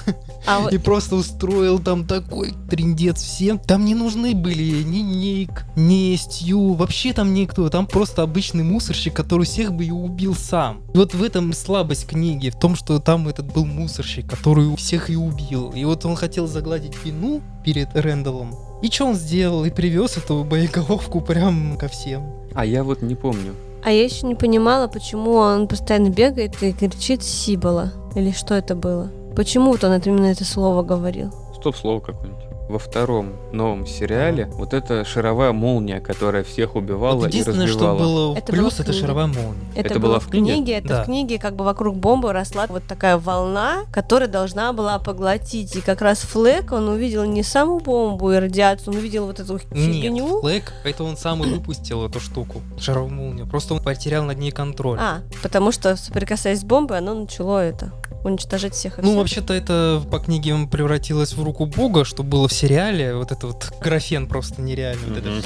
B: А вот-
C: И просто устроил там там такой трендец всем. Там не нужны были ни Ник, ни Стью, вообще там никто. Там просто обычный мусорщик, который всех бы и убил сам. И вот в этом слабость книги, в том, что там этот был мусорщик, который всех и убил. И вот он хотел загладить вину перед Рэндаллом. И что он сделал? И привез эту боеголовку прям ко всем.
A: А я вот не помню.
B: А я еще не понимала, почему он постоянно бегает и кричит Сибола. Или что это было? Почему вот он это, именно это слово говорил?
A: Стоп-слово какое-нибудь. Во втором новом сериале вот эта шаровая молния, которая всех убивала
C: Вот
A: и
C: единственное, что
A: разбивала.
C: было в
B: Это
C: плюс,
B: было в
C: это шаровая молния.
B: Это,
A: Это
B: было
A: было
B: в
A: в книге?
B: книге, это
C: Да.
B: в книге как бы вокруг бомбы росла вот такая волна, которая должна была поглотить. И как раз Флэк, он увидел не саму бомбу и радиацию, он увидел вот эту фигню.
C: Нет, Флэк, это он сам и выпустил эту штуку, шаровую молнию. Просто он потерял над ней контроль.
B: А, потому что, соприкасаясь с бомбой, оно начало это уничтожить всех и
C: Ну,
B: всех.
C: вообще-то это по книге превратилось в руку бога, что было в сериале. Вот это вот графен просто нереальный. Вот, это.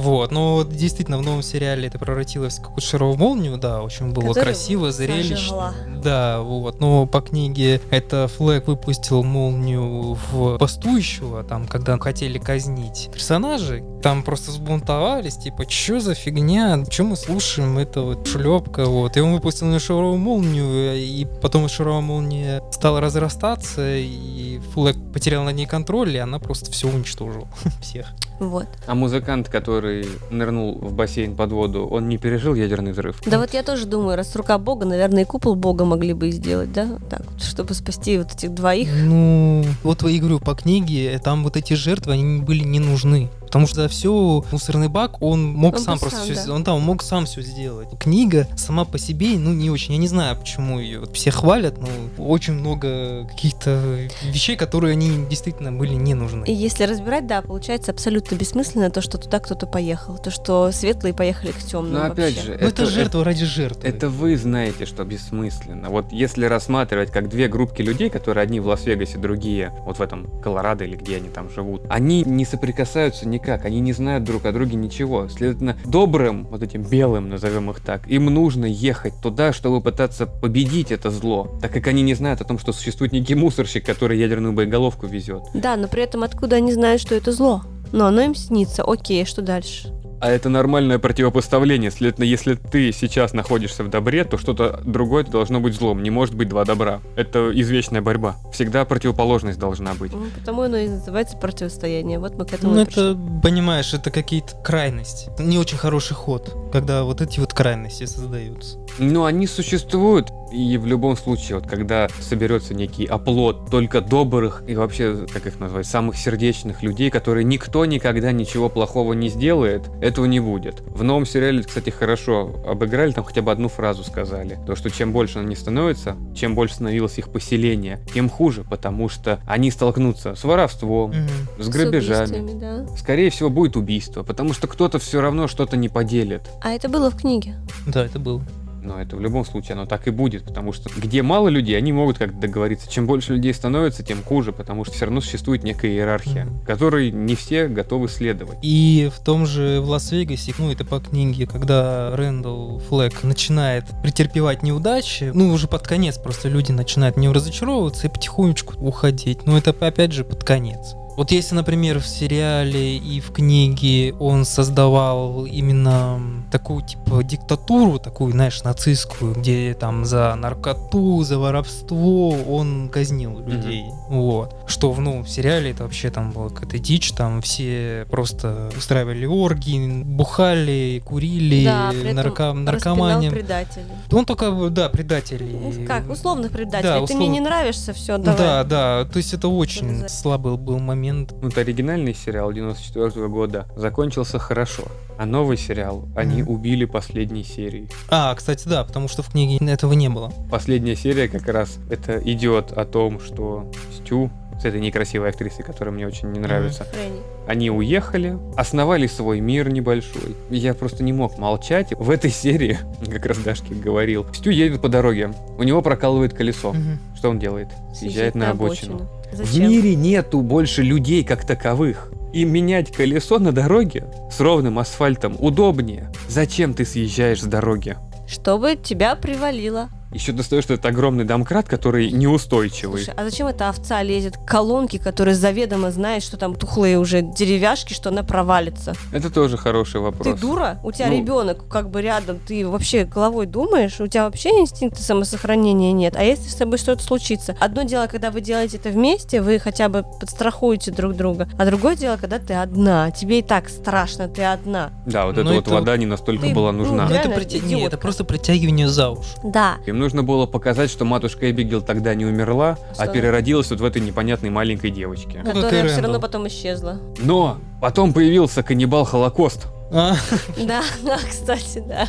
C: Вот, но вот действительно в новом сериале это превратилось в какую-то шаровую молнию, да, очень было
B: Которая
C: красиво,
B: сожгла.
C: зрелищно. Да, вот. Но по книге это Флэк выпустил молнию в бастующего, там, когда хотели казнить персонажей, там просто сбунтовались, типа, чё за фигня, чё мы слушаем, это вот шлепка, вот. И он выпустил на шаровую молнию, и потом шаровая молния стала разрастаться, и Флэк потерял на ней контроль, и она просто все уничтожила. [laughs] Всех.
B: Вот.
A: А музыкант, который нырнул в бассейн под воду, он не пережил ядерный взрыв?
B: Да вот я тоже думаю, раз рука бога, наверное, и купол бога могли бы сделать, да? Так, чтобы спасти вот этих двоих.
C: Ну, вот я говорю, по книге, там вот эти жертвы, они были не нужны. Потому что за все мусорный бак он мог
B: Он
C: сам просто
B: сам,
C: все
B: да.
C: Он, да, он мог сам все сделать. Книга сама по себе, ну, не очень. Я не знаю, почему ее все хвалят, но очень много каких-то вещей, которые они действительно были не нужны.
B: И если разбирать, да, получается абсолютно бессмысленно то, что туда кто-то поехал. То, что светлые поехали к темным
A: Но опять
B: вообще.
A: же,
C: Ну, это, жертва ради жертвы.
A: Это вы знаете, что бессмысленно. Вот если рассматривать как две группки людей, которые одни в Лас-Вегасе, другие вот в этом Колорадо или где они там живут, они не соприкасаются никак, они не знают друг о друге ничего. Следовательно, добрым, вот этим белым, назовем их так, им нужно ехать туда, чтобы пытаться победить это зло, так как они не знают о том, что существует некий мусорщик, который ядерную боеголовку везет.
B: Да, но при этом откуда они знают, что это зло? Но оно им снится. Окей, что дальше?
A: А это нормальное противопоставление. Следовательно, если ты сейчас находишься в добре, то что-то другое должно быть злом. Не может быть два добра. Это извечная борьба. Всегда противоположность должна быть.
B: Ну, потому оно и называется противостояние. Вот мы к этому
C: Ну, это, понимаешь, это какие-то крайности. Не очень хороший ход, когда вот эти вот крайности создаются.
A: Но они существуют, и в любом случае, вот когда соберется некий оплот только добрых и вообще, как их назвать, самых сердечных людей, которые никто никогда ничего плохого не сделает, этого не будет. В новом сериале, кстати, хорошо обыграли, там хотя бы одну фразу сказали. То, что чем больше они становятся, чем больше становилось их поселение, тем хуже, потому что они столкнутся с воровством,
C: Мгм.
A: с грабежами.
B: убийствами, да.
A: Скорее всего, будет убийство, потому что кто-то все равно что-то не поделит.
B: А это было в книге.
C: Да, это было.
A: Но это в любом случае оно так и будет, потому что где мало людей, они могут как-то договориться. Чем больше людей становится, тем хуже, потому что все равно существует некая иерархия, которой не все готовы следовать.
C: И в том же в Лас-Вегасе, ну это по книге, когда Рэндалл Флэк начинает претерпевать неудачи, ну уже под конец просто люди начинают в него разочаровываться и потихонечку уходить. Но это опять же под конец. Вот если, например, в сериале и в книге он создавал именно такую, типа, диктатуру, такую, знаешь, нацистскую, где там за наркоту, за воровство он казнил людей. Вот. Что в новом сериале это вообще там была какая-то дичь, там все просто устраивали оргии, бухали, курили,
B: да,
C: нарко-
B: распинал
C: наркоманию.
B: предателей.
C: Он только, да, предатель.
B: Ну, как, условных предателей.
C: Да,
B: Ты мне не нравишься, все,
C: Да,
B: давай.
C: да, то есть это очень слабый был момент.
A: Вот оригинальный сериал 94 года закончился хорошо, а новый сериал они
C: Мгм.
A: убили последней серией.
C: А, кстати, да, потому что в книге этого не было.
A: Последняя серия как раз это идет о том, что Стю с этой некрасивой актрисой, которая мне очень не нравится,
B: Фрэнни.
A: Они уехали, основали свой мир небольшой. Я просто не мог молчать. В этой серии, [laughs] как раз Дашки говорил, Стю едет по дороге, у него прокалывает колесо.
C: Мгм.
A: Что он делает? Съезжает на обочину. В
B: Зачем?
A: мире нету больше людей как таковых. И менять колесо на дороге с ровным асфальтом удобнее. Зачем ты съезжаешь с дороги?
B: Чтобы тебя привалило.
A: Еще достаешь этот огромный домкрат, который неустойчивый.
B: Слушай, а зачем эта овца лезет к колонке, которая заведомо знает, что там тухлые уже деревяшки, что она провалится?
A: Это тоже хороший вопрос.
B: Ты дура? У тебя
A: Ну.
B: ребенок как бы рядом, ты вообще головой думаешь? У тебя вообще инстинкта самосохранения нет. А если с тобой что-то случится? Одно дело, когда вы делаете это вместе, вы хотя бы подстрахуете друг друга. А другое дело, когда ты одна. Тебе и так страшно, ты одна.
A: Да, вот
C: Ну,
A: эта вот
C: это-
A: вода не настолько
B: Ты-
A: была
B: ну,
A: нужна.
C: Ну, это, притя- не, это просто притягивание за уши.
B: Да.
A: Нужно было показать, что матушка Эбигейл тогда не умерла,
B: Что
A: а
B: она?
A: переродилась вот в этой непонятной маленькой девочке.
C: Ну,
B: Которая все равно потом исчезла.
A: Но потом появился каннибал Холокост.
C: А,
B: Да, да, кстати, да.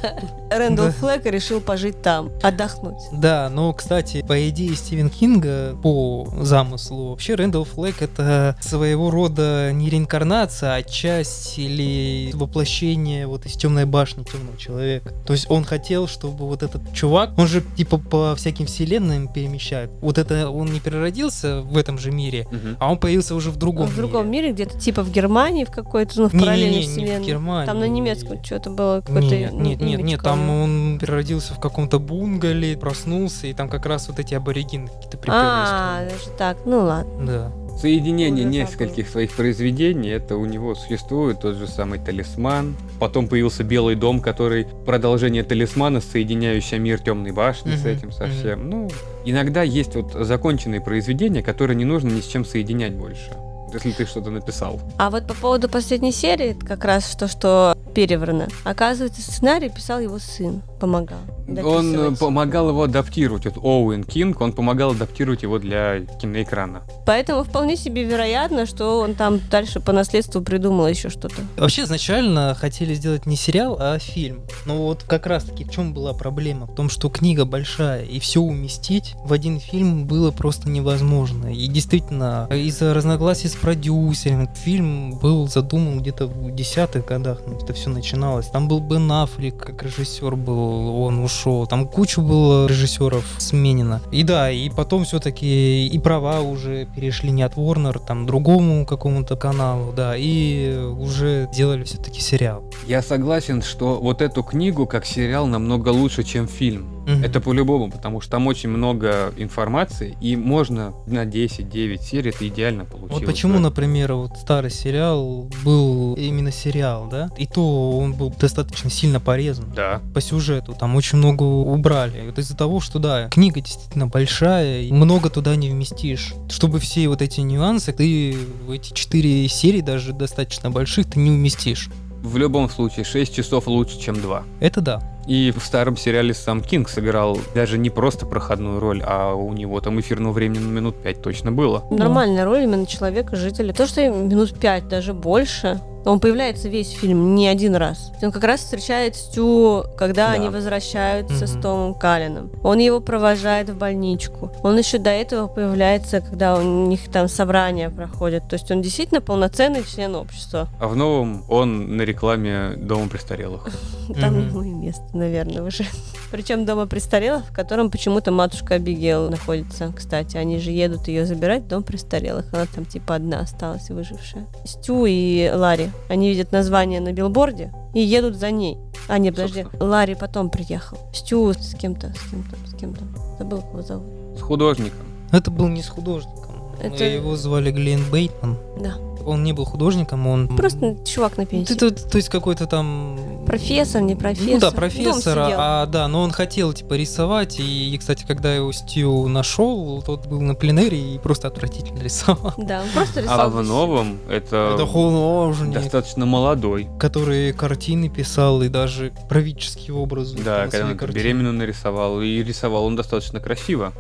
B: Рэндалл
C: Да.
B: Флэк решил пожить там, отдохнуть.
C: да, но, кстати, по идее Стивен Кинга, по замыслу, вообще Рэндалл Флэк это своего рода не реинкарнация, а часть или воплощение вот из темной башни темного человека. То есть он хотел, чтобы вот этот чувак, он же типа по всяким вселенным перемещает. Вот это он не переродился в этом же мире,
A: Мгм.
C: а он появился уже в другом
B: в другом
C: мире.
B: мире, где-то типа в Германии, в какой-то, ну, в параллельной
C: не в
B: вселенной.
C: Германии.
B: Там на немецком что-то было, какое-то
C: Нет, нет, нет, нет, там он переродился в каком-то бунгале, проснулся, и там как раз вот эти аборигены какие-то
B: А,
C: приперлись.
B: даже так, ну ладно.
C: Да.
A: Соединение
B: Ужас
A: нескольких своих произведений, это у него существует тот же самый талисман. Потом появился Белый дом, который продолжение талисмана, соединяющий мир Темной башни с
C: Мгм,
A: этим совсем. Ну, иногда есть вот законченные произведения, которые не нужно ни с чем соединять больше. Если ты что-то написал.
B: А вот по поводу последней серии, как раз то, что переврано. Оказывается, сценарий писал его сын, помогал.
A: Он помогал его адаптировать. Вот Оуэн Кинг, он помогал адаптировать его для киноэкрана.
B: Поэтому вполне себе вероятно, что он там дальше по наследству придумал еще что-то.
C: Вообще изначально хотели сделать не сериал, а фильм. Но вот как раз таки в чем была проблема? В том, что книга большая, и все уместить в один фильм было просто невозможно. И действительно, из-за разногласий с продюсером, фильм был задуман где-то в десятых годах, ну, это все начиналось. Там был Бен Аффлек, как режиссер был, он ушел. Там кучу было режиссеров сменено. И да, и потом все-таки и права уже перешли не от Warner, там другому какому-то каналу, да, и уже делали все-таки сериал.
A: Я согласен, что вот эту книгу как сериал намного лучше, чем фильм.
C: Мгм.
A: Это по-любому, потому что там очень много информации, и можно на 10-9 серий это идеально получилось.
C: Вот почему,
A: бы.
C: например, вот старый сериал был именно сериал, да? И то он был достаточно сильно порезан.
A: Да.
C: По сюжету там очень много убрали. Вот из-за того, что да, книга действительно большая, и много туда не вместишь. Чтобы все вот эти нюансы, ты в эти четыре серии, даже достаточно больших, ты не уместишь.
A: В любом случае, 6 часов лучше, чем 2.
C: Это да.
A: И в старом сериале сам Кинг сыграл даже не просто проходную роль, а у него там эфирного времени на минут 5 точно было.
B: Нормальная роль именно человека, жителя. То, что минут пять, даже больше. Он появляется весь фильм не один раз. Он как раз встречает Стю, когда
A: Да.
B: они возвращаются с
C: Мгм.
B: Томом Калином. Он его провожает в больничку. Он еще до этого появляется, когда у них там собрания проходят. То есть он действительно полноценный член общества.
A: А в новом он на рекламе Дома престарелых. [laughs]
B: Там ему и место, наверное, уже. [laughs] Причем дома престарелых, в котором почему-то матушка Абигейл находится. Кстати, они же едут ее забирать в дом престарелых. Она там типа одна осталась выжившая. Стю и Ларри, они видят название на билборде и едут за ней. А, нет, подожди. Ларри потом приехал. Стю с кем-то, с кем-то, с кем-то. Забыл, его зовут.
A: С художником.
C: Это был не с художником.
B: Это-
C: Его звали Глен Бейтман.
B: Да.
C: Он не был художником, он...
B: Просто чувак на пенсии.
C: Ты- ты- то есть какой-то там...
B: Профессор, не профессор.
C: Ну да, профессора, а да, но он хотел типа рисовать, и, кстати, когда его Стью нашел, тот был на пленэре и просто отвратительно рисовал. [laughs]
B: Да, он просто
A: А
B: рисовал.
A: в новом это,
C: Это художник,
A: достаточно молодой.
C: который картины писал и даже правительские образы.
A: Да,
C: на
A: когда он
C: картины.
A: беременную нарисовал. И рисовал он достаточно красиво.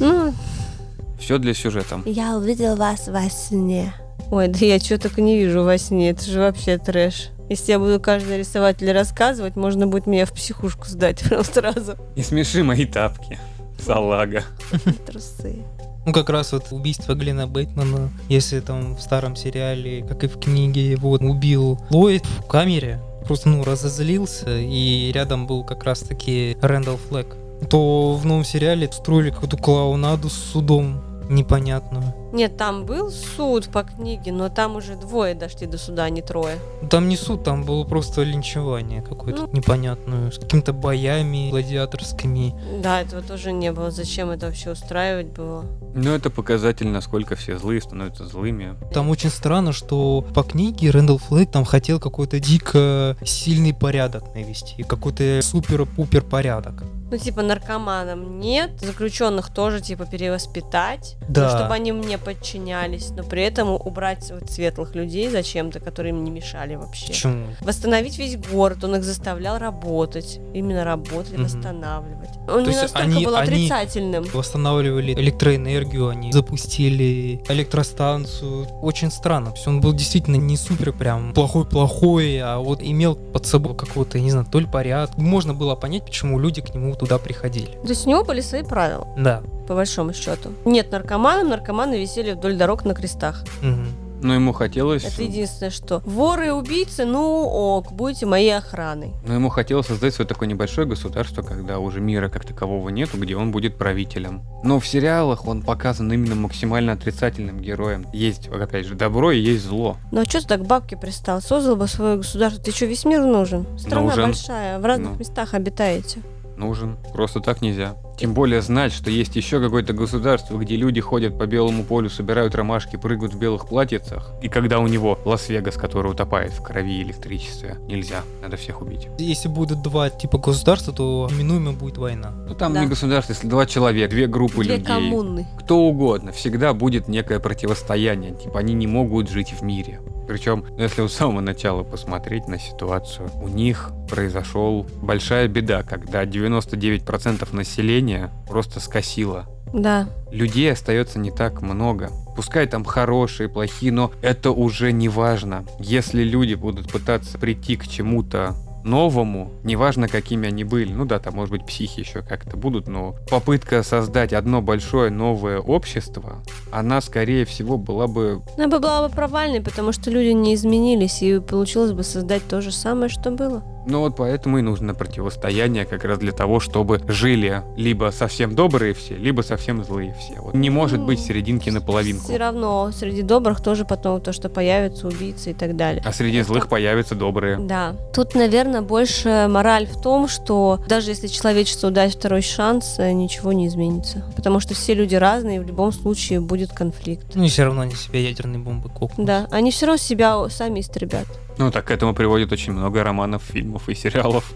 B: Ну,
A: Все для сюжета.
B: Я увидел вас во сне. Ой, да я что только не вижу во сне, это же вообще трэш. Если я буду каждый рисовать или рассказывать, можно будет меня в психушку сдать [laughs] прям сразу.
A: Не смеши мои тапки. Салага.
B: Трусы.
C: Ну, как раз вот убийство Глена Бейтмана, если там в старом сериале, как и в книге, его убил Ллойд в камере, просто, ну, разозлился, и рядом был как раз-таки Рэндалл Флэк, то в новом сериале строили какую-то клоунаду с судом. Непонятную.
B: Нет, там был суд по книге, но там уже двое дошли до суда, а не трое.
C: Там не суд, там было просто линчевание какое-то
B: Ну.
C: непонятное, с какими-то боями гладиаторскими.
B: Да, этого тоже не было. Зачем это вообще устраивать было?
A: Ну, это показатель, насколько все злые становятся злыми.
C: Там очень странно, что по книге Рэндалл Флейк там хотел какой-то дико сильный порядок навести, какой-то супер-пупер порядок.
B: Ну, типа, наркоманам нет, заключенных тоже, типа, перевоспитать, ну,
C: Да.
B: чтобы они мне подчинялись, но при этом убрать вот светлых людей зачем-то, которые им не мешали вообще.
C: Почему?
B: Восстановить весь город, он их заставлял работать, именно работать,
C: Мгм.
B: восстанавливать. Он
C: То
B: не
C: есть
B: настолько
C: они-
B: был
C: они-
B: отрицательным.
C: Восстанавливали электроэнергию, они запустили электростанцию. Очень странно. То есть он был действительно не супер прям плохой-плохой, а вот имел под собой какого-то, я не знаю, то ли порядок. Можно было понять, почему люди к нему туда приходили.
B: То есть у него были свои правила,
C: Да.
B: по большому счету. Нет наркоманов, наркоманы висели вдоль дорог на крестах.
C: Мгм.
A: Но ему хотелось...
B: Это единственное, что. Воры и убийцы, ну ок, будете моей охраной.
A: Но ему хотелось создать свое такое небольшое государство, когда уже мира как такового нету, где он будет правителем. Но в сериалах он показан именно максимально отрицательным героем. Есть, опять же, добро и есть зло.
B: Ну а что ты так к бабке пристал? Создал бы свое государство. Ты что, весь мир нужен? Страна
A: Нужен.
B: большая, в разных
A: Ну.
B: местах обитаете.
A: Нужен. Просто так нельзя. Тем более знать, что есть еще какое-то государство, где люди ходят по белому полю, собирают ромашки, прыгают в белых платьицах. И когда у него Лас-Вегас, который утопает в крови и электричестве, нельзя. Надо всех убить.
C: Если будет два типа государства, то неминуемо будет война.
A: Ну там
B: Да.
A: не государство, если два человека, две группы
B: Две
A: людей.
B: коммуны.
A: кто угодно, всегда будет некое противостояние. Типа они не могут жить в мире. Причем, если у самого начала посмотреть на ситуацию, у них произошел большая беда, когда 99% населения просто скосило.
B: Да.
A: Людей остается не так много. Пускай там хорошие, плохие, но это уже не важно. Если люди будут пытаться прийти к чему-то новому, неважно какими они были, ну да, там может быть психи еще как-то будут, но попытка создать одно большое новое общество, она скорее всего была бы
B: Она бы была бы провальной, потому что люди не изменились, и получилось бы создать то же самое, что было.
A: Ну вот поэтому и нужно противостояние как раз для того, чтобы жили либо совсем добрые все, либо совсем злые все. Вот не может быть серединки на половинку.
B: Все равно среди добрых тоже потом то, что появятся убийцы и так далее.
A: А среди злых появятся добрые.
B: Да. Тут, наверное, больше мораль в том, что даже если человечеству дать второй шанс, э, ничего не изменится. Потому что все люди разные, и в любом случае будет конфликт.
C: Ну и все равно они себя ядерной бомбы кокнут.
B: Да, они все равно себя сами истребят.
A: Ну так к этому приводит очень много романов, фильмов и сериалов.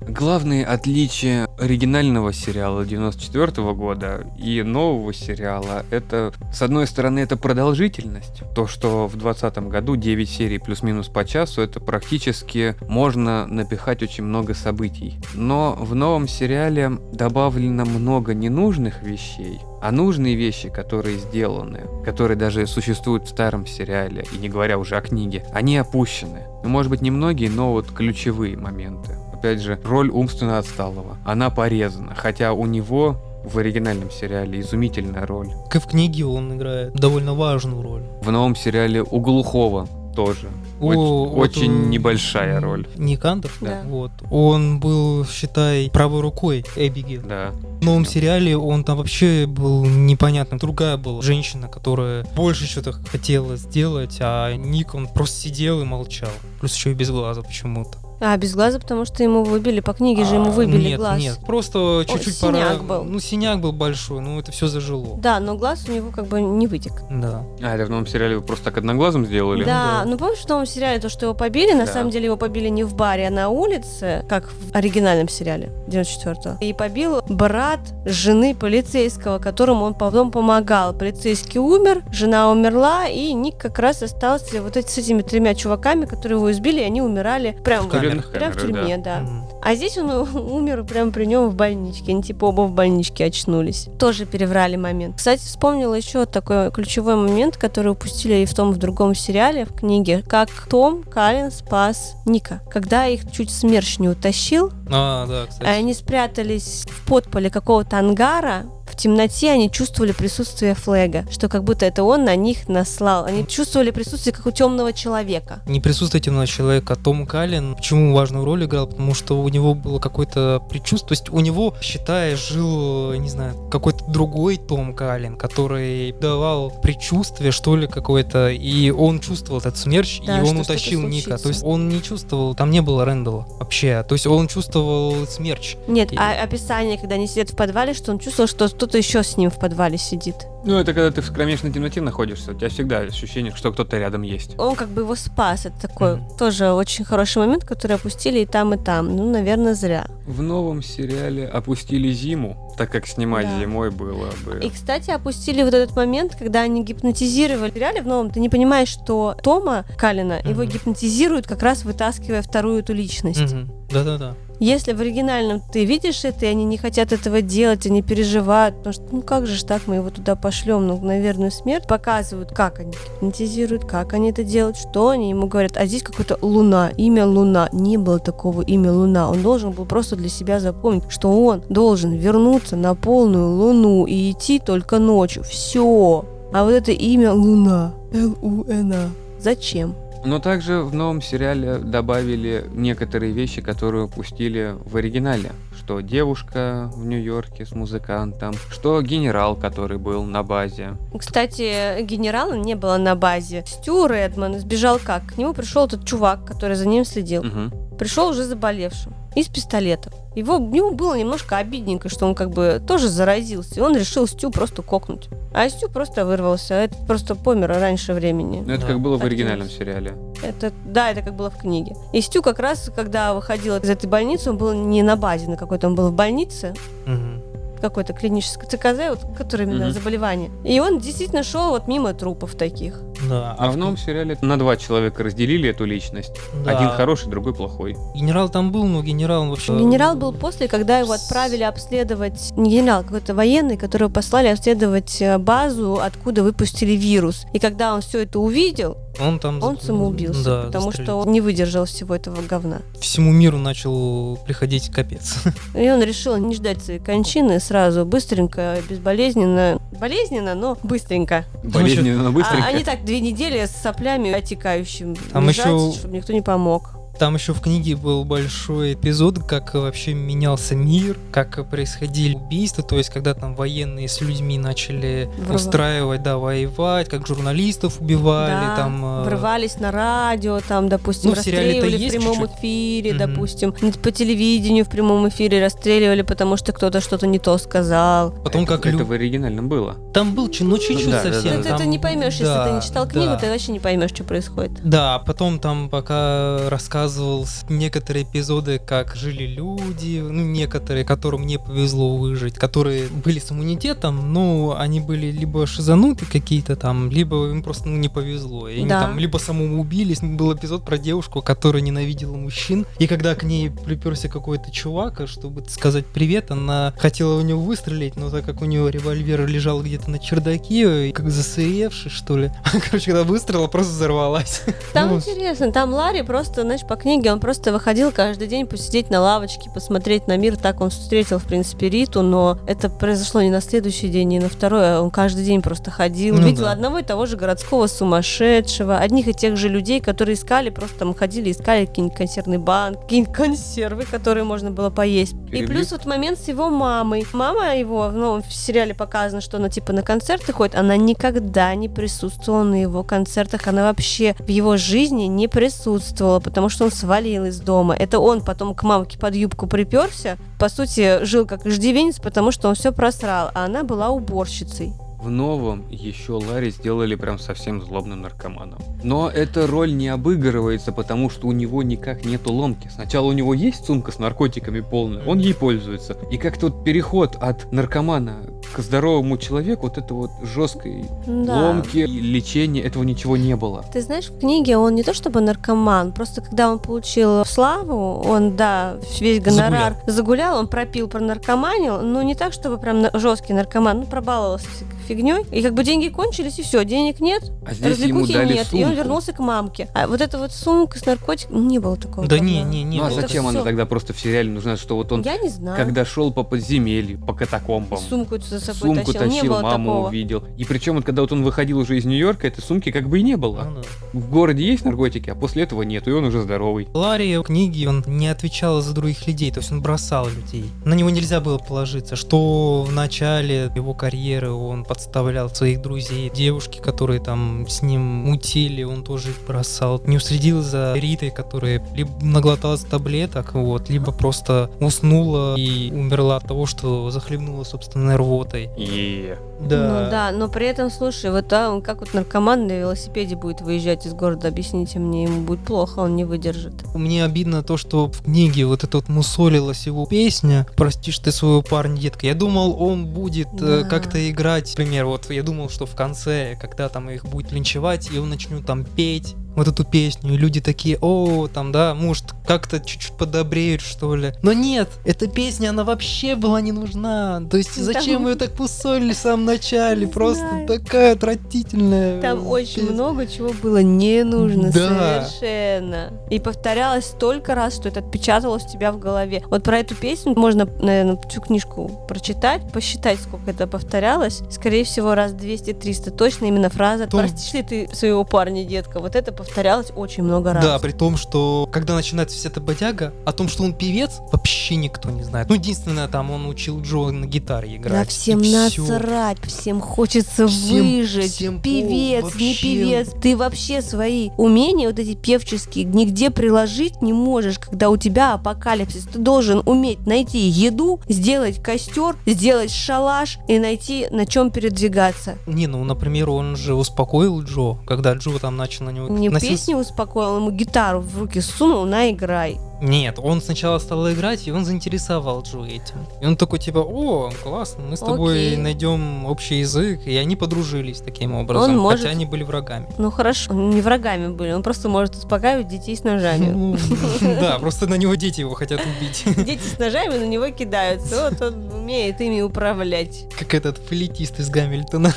A: Главные отличия оригинального сериала 94 года и нового сериала это, с одной стороны, это продолжительность. То, что в 2020 году 9 серий плюс-минус по часу, это практически можно напихать очень много событий. Но в новом сериале добавлено много ненужных вещей, а нужные вещи, которые сделаны, которые даже существуют в старом сериале, и не говоря уже о книге, они опущены. Ну, может быть, немногие, но вот ключевые моменты. Опять же, роль умственно отсталого. Она порезана, хотя у него в оригинальном сериале изумительная роль.
C: Как и в книге он играет довольно важную роль.
A: В новом сериале у Глухого тоже.
C: О, вот,
A: очень
C: э,
A: небольшая роль.
C: Никандр?
B: Да.
C: Вот. Он был, считай, правой рукой Эбигейл.
A: Да.
C: В новом сериале он там вообще был непонятным. Другая была женщина, которая больше что-то хотела сделать, а Ник, он просто сидел и молчал. Плюс еще и без глаза почему-то.
B: А, без глаза, потому что ему выбили, по книге же ему
C: А,
B: выбили
C: нет,
B: глаз.
C: Нет, просто чуть-чуть
B: синяк
C: пора...
B: был.
C: Ну, синяк был большой, ну это все зажило.
B: Да, но глаз у него как бы не вытек.
C: Да.
A: А, это в новом сериале вы просто так одноглазым сделали?
B: Да,
C: да.
B: ну помнишь в новом сериале то, что его побили? На
A: Да.
B: самом деле его побили не в баре, а на улице, как в оригинальном сериале 94-го. И побил брат жены полицейского, которому он потом помогал. Полицейский умер, жена умерла, и Ник как раз остался вот эти, с этими тремя чуваками, которые его избили, и они умирали прямо
C: В камерах.
B: в, прям в тюрьме, да.
C: Мгм.
B: А здесь он [laughs] умер прямо при нем в больничке. Они типа оба в больничке очнулись. Тоже переврали момент. Кстати, вспомнила еще такой ключевой момент, который упустили и в том, и в другом сериале, в книге, как Том Каллен спас Ника. Когда их чуть смерч не утащил,
C: А, да, кстати.
B: а они спрятались в подполе какого-то ангара, в темноте они чувствовали присутствие Флега, что как будто это он на них наслал. Они чувствовали присутствие как у темного человека.
C: Не присутствие темного человека, а Том Каллен, почему важную роль играл, потому что у него было какое-то предчувствие, то есть у него, считая, жил, не знаю, какой-то другой Том Каллен, который давал предчувствие, что ли, какое-то, и он чувствовал этот смерч,
B: Да,
C: и он утащил Ника. То есть он не чувствовал, там не было Рэндала вообще, то есть он чувствовал смерч.
B: Нет,
C: И-
B: а описание, когда они сидят в подвале, что он чувствовал, что кто-то еще с ним в подвале сидит.
A: Ну, это когда ты в кромешной темноте находишься, у тебя всегда ощущение, что кто-то рядом есть.
B: Он как бы его спас. Это такой
C: Мгм.
B: тоже очень хороший момент, который опустили и там, и там. Ну, наверное, зря.
A: В новом сериале опустили зиму, так как снимать
B: Да.
A: зимой было бы...
B: И, кстати, опустили вот этот момент, когда они гипнотизировали. В реале в новом ты не понимаешь, что Тома Калина, его
C: Мгм.
B: гипнотизируют, как раз вытаскивая вторую эту личность.
C: Мгм. Да-да-да.
B: Если в оригинальном ты видишь это, и они не хотят этого делать, они переживают, потому что, ну как же ж так, мы его туда пошлем, ну, на верную смерть, показывают, как они гипнотизируют, как они это делают, что они ему говорят, а здесь какое-то Луна, имя Луна, не было такого имя Луна, он должен был просто для себя запомнить, что он должен вернуться на полную Луну и идти только ночью, все. А вот это имя Луна, Л-У-Н-А, зачем?
A: Но также в новом сериале добавили некоторые вещи, которые упустили в оригинале. Что девушка в Нью-Йорке с музыкантом, что генерал, который был на базе.
B: Кстати, генерала не было на базе. Стю Редман сбежал как? К нему пришел этот чувак, который за ним следил.
A: Мгм.
B: Пришел уже заболевшим. И с пистолетом. Его, ему было немножко обидненько, что он как бы тоже заразился. И он решил Стю просто кокнуть. А Стю просто вырвался. А этот просто помер раньше времени.
A: Ну, это
C: Да.
A: как было в оригинальном сериале.
B: Это, да, это как было в книге. И Стю как раз, когда выходил из этой больницы, он был не на базе на какой-то, он был в больнице,
C: Мгм.
B: Какой-то клинической ЦКЗ, вот, который именно
A: Мгм.
B: заболевание. И он действительно шел вот мимо трупов таких.
C: Да.
A: А в новом сериале на два человека разделили эту личность.
C: да.
A: Один хороший, другой плохой.
C: Генерал там был, но генерал он вообще...
B: Генерал был после, когда его отправили обследовать, не генерал, какой-то военный, которого послали обследовать э, базу, откуда выпустили вирус. И когда он все это увидел,
C: Он там...
B: он самоубился,
C: Да,
B: потому что
C: застрелился.
B: он не выдержал всего этого говна.
C: Всему миру начал приходить капец. [laughs]
B: И он решил не ждать своей кончины, сразу быстренько, безболезненно, болезненно, но быстренько.
A: Болезненно, но быстренько.
B: А, не так две недели с соплями отекающим
C: Там
B: лежать,
C: еще-
B: чтобы никто не помог.
C: Там еще в книге был большой эпизод, как вообще менялся мир, как происходили убийства, то есть когда там военные с людьми начали
B: Врыва-
C: устраивать, да, воевать, как журналистов убивали,
B: Да,
C: там... э,
B: врывались на радио, там, допустим,
C: Ну,
B: расстреливали в прямом
C: чуть-чуть.
B: эфире,
C: Мгм.
B: допустим, по телевидению в прямом эфире расстреливали, потому что кто-то что-то не то сказал.
C: Потом
A: это,
C: как
A: это
C: лю-
A: в оригинальном было.
C: Там был, ну чуть-чуть
A: Да, да,
C: совсем.
A: да.
B: Ну, ты, ты
C: там-
B: не поймешь, если
C: да,
B: ты не читал книгу,
C: да.
B: ты вообще не поймешь, что происходит.
C: Да, потом там пока рассказывал с- некоторые эпизоды, как жили люди, ну, некоторые, которым не повезло выжить, которые были с иммунитетом, но они были либо шизануты какие-то там, либо им просто ну, не повезло. И они
B: Да.
C: там либо самоубились. Был эпизод про девушку, которая ненавидела мужчин, и когда к ней приперся какой-то чувак, чтобы сказать привет, она хотела у него выстрелить, но так как у нее револьвер лежал где-то на чердаке, как засыревший, что ли, [laughs] короче, когда выстрелила, просто взорвалась.
B: Там
C: Ну,
B: интересно, там Ларри просто, знаешь, по книге он просто выходил каждый день посидеть на лавочке, посмотреть на мир. Так он встретил, в принципе, Риту, но это произошло не на следующий день, не на второй, а он каждый день просто ходил,
C: Ну
B: видел
C: да.
B: одного и того же городского сумасшедшего, одних и тех же людей, которые искали, просто там ходили, искали какие-нибудь консервный банк, какие-нибудь консервы, которые можно было поесть. И плюс вот момент с его мамой. Мама его, ну, в сериале показано, что она типа на концерты ходит, она никогда не присутствовала на его концертах, она вообще в его жизни не присутствовала, потому что он свалил из дома. Это он потом к мамке под юбку приперся, по сути, жил как иждивенец, потому что он все просрал, а она была уборщицей.
A: В новом еще Ларри сделали прям совсем злобным наркоманом. Но эта роль не обыгрывается, потому что у него никак нету ломки. Сначала у него есть сумка с наркотиками полная, он ей пользуется. И как тот переход от наркомана к здоровому человеку, вот это вот жесткой
B: Да.
A: ломки, и лечения, этого ничего не было.
B: Ты знаешь, в книге он не то чтобы наркоман, просто когда он получил славу, он, да, весь гонорар загулял, он пропил, пронаркоманил, но не так, чтобы прям жесткий наркоман, ну, пробаловался фигней, и как бы деньги кончились, и все, денег нет,
A: А здесь ему
B: развлекухи
A: дали
B: нет, и он
A: сумку.
B: вернулся к мамке. А вот эта вот сумка с наркотиком, не было такого.
C: Да не, не, не.
A: Ну а зачем она тогда просто в сериале нужна, что вот он
B: Я не знаю.
A: когда шел по подземелью, по катакомбам,
B: Сумку за собой
A: сумку
B: тащил, не
A: тащил,
B: было
A: маму
B: такого.
A: увидел. И причем вот когда вот он выходил уже из Нью-Йорка, этой сумки как бы и не было.
C: Ну да.
A: В городе есть наркотики, а после этого нет, и он уже здоровый.
C: Ларри в книге он не отвечал за других людей, то есть он бросал людей. На него нельзя было положиться, что в начале его карьеры он подставлял своих друзей, девушки, которые там с ним мутили, он тоже их бросал. Не уследил за Ритой, которая либо наглоталась таблеток, вот, либо просто уснула и умерла от того, что захлебнула собственной рвотой.
A: И
B: Ну да, но при этом, слушай, вот а, он как вот наркоман на велосипеде будет выезжать из города, объясните мне, ему будет плохо, он не выдержит.
C: Мне обидно то, что в книге вот эта вот мусолилась его песня «Простишь ты своего парня, детка». Я думал, он будет э,
B: Да.
C: как-то играть. Например, вот я думал, что в конце, когда там их будет линчевать, и он начнет там петь вот эту песню, и люди такие, о, там, да, может, как-то чуть-чуть подобреют, что ли. Но нет, эта песня, она вообще была не нужна. То есть зачем
B: там-
C: ее так мусолили в самом начале?
B: Не
C: Просто
B: знаю.
C: такая отвратительная.
B: Там
C: э,
B: очень
C: песня.
B: много чего было не нужно
C: Да.
B: совершенно. И повторялось столько раз, что это отпечаталось у тебя в голове. Вот про эту песню можно, наверное, всю книжку прочитать, посчитать, сколько это повторялось. Скорее всего, раз 200-300 точно именно фраза
C: Том-
B: «Простишь ли ты своего парня, детка?» Вот это повторялось очень много раз.
C: Да, при том, что когда начинается вся эта бодяга, о том, что он певец, вообще никто не знает. Ну, единственное, там он учил Джо на гитаре играть.
B: Да всем насрать, всем хочется
C: Всем-
B: выжить.
C: всем
B: певец,
C: пол-
B: не
C: вообще.
B: певец. Ты вообще свои умения, вот эти певческие, нигде приложить не можешь, когда у тебя апокалипсис. Ты должен уметь найти еду, сделать костер, сделать шалаш и найти на чем передвигаться.
C: Не, ну, например, он же успокоил Джо, когда Джо там начал на него
B: Не
C: носиться.
B: песню успокоил, ему гитару в руки сунул, на играй.
C: Нет, он сначала стал играть, и он заинтересовал Джо этим. И он такой, типа, о, классно, мы с тобой
B: Окей.
C: найдем общий язык, и они подружились таким образом,
B: Он может-
C: хотя они были врагами.
B: Ну хорошо, не врагами были, он просто может успокаивать детей с ножами.
C: Ну, [laughs] Да, просто на него дети его хотят убить. [laughs]
B: Дети с ножами на него кидаются, вот он умеет ими управлять.
C: Как этот флейтист из Гамильтона.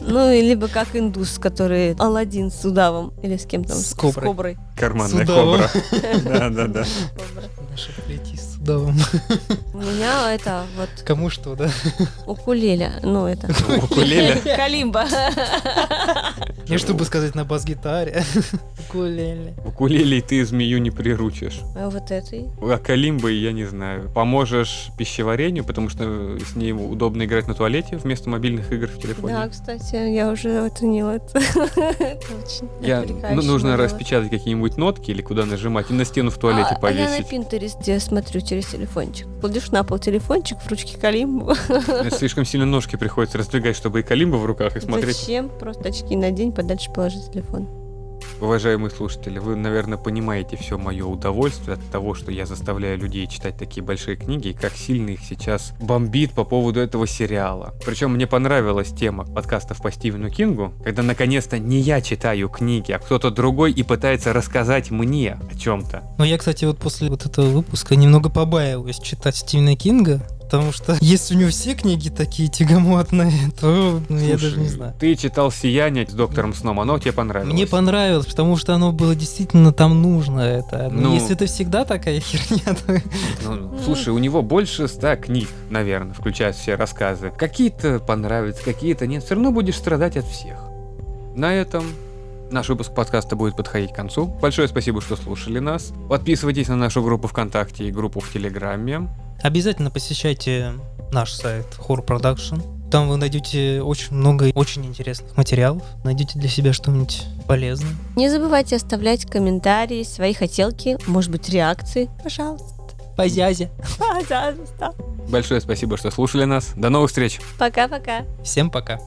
B: Ну, либо как индус, который Алладин с удавом, или с кем там?
C: С коброй.
A: Карманная кобра. [laughs] Да-да-да.
B: Кобра.
C: Наш флейтист с удавом.
B: У меня это вот
C: Кому что, да?
B: укулеле, ну это...
A: Укулеле? [laughs]
B: Калимба.
C: Не чтобы сказать на бас-гитаре. Укулеле.
A: Укулелей ты змею не приручишь.
B: А вот этой.
A: А калимбой я не знаю. Поможешь пищеварению, потому что с ней удобно играть на туалете вместо мобильных игр в
B: Да,
A: телефоне.
B: кстати, я уже оценила это. [laughs]
A: Я, ну, нужно распечатать какие-нибудь нотки или куда нажимать и на стену в туалете
B: А, а я на
A: повесить.
B: Пинтересте смотрю через телефончик. Кладешь на пол телефончик в ручке Калимбу.
A: Слишком сильно ножки приходится раздвигать, чтобы и калимба в руках, и смотреть.
B: Зачем? Просто очки надень, подальше положи телефон.
A: Уважаемые слушатели, вы, наверное, понимаете все мое удовольствие от того, что я заставляю людей читать такие большие книги, и как сильно их сейчас бомбит по поводу этого сериала. Причем мне понравилась тема подкастов по Стивену Кингу, когда наконец-то не я читаю книги, а кто-то другой и пытается рассказать мне о чем-то.
C: Но я, кстати, вот после вот этого выпуска немного побаиваюсь читать Стивена Кинга, потому что [laughs] если у него все книги такие тягомотные, [laughs] то ну, я даже не знаю.
A: Ты читал «Сияние» с доктором Сном, оно тебе понравилось?
C: Мне понравилось, потому что оно было действительно там нужно это. Но
A: Ну.
C: если это всегда такая [laughs] херня, то...
A: Ну, слушай, у него больше ста книг, наверное, включая все рассказы. Какие-то понравятся, какие-то нет. Все равно будешь страдать от всех. На этом наш выпуск подкаста будет подходить к концу. Большое спасибо, что слушали нас. Подписывайтесь на нашу группу ВКонтакте и группу в Телеграме.
C: Обязательно посещайте наш сайт Horror Production. Там вы найдете очень много очень интересных материалов. Найдете для себя что-нибудь полезное.
B: Не забывайте оставлять комментарии, свои хотелки, может быть, реакции. Пожалуйста.
C: Позязе. [laughs]
B: Пожалуйста.
A: Большое спасибо, что слушали нас. До новых встреч!
B: Пока-пока.
C: Всем пока.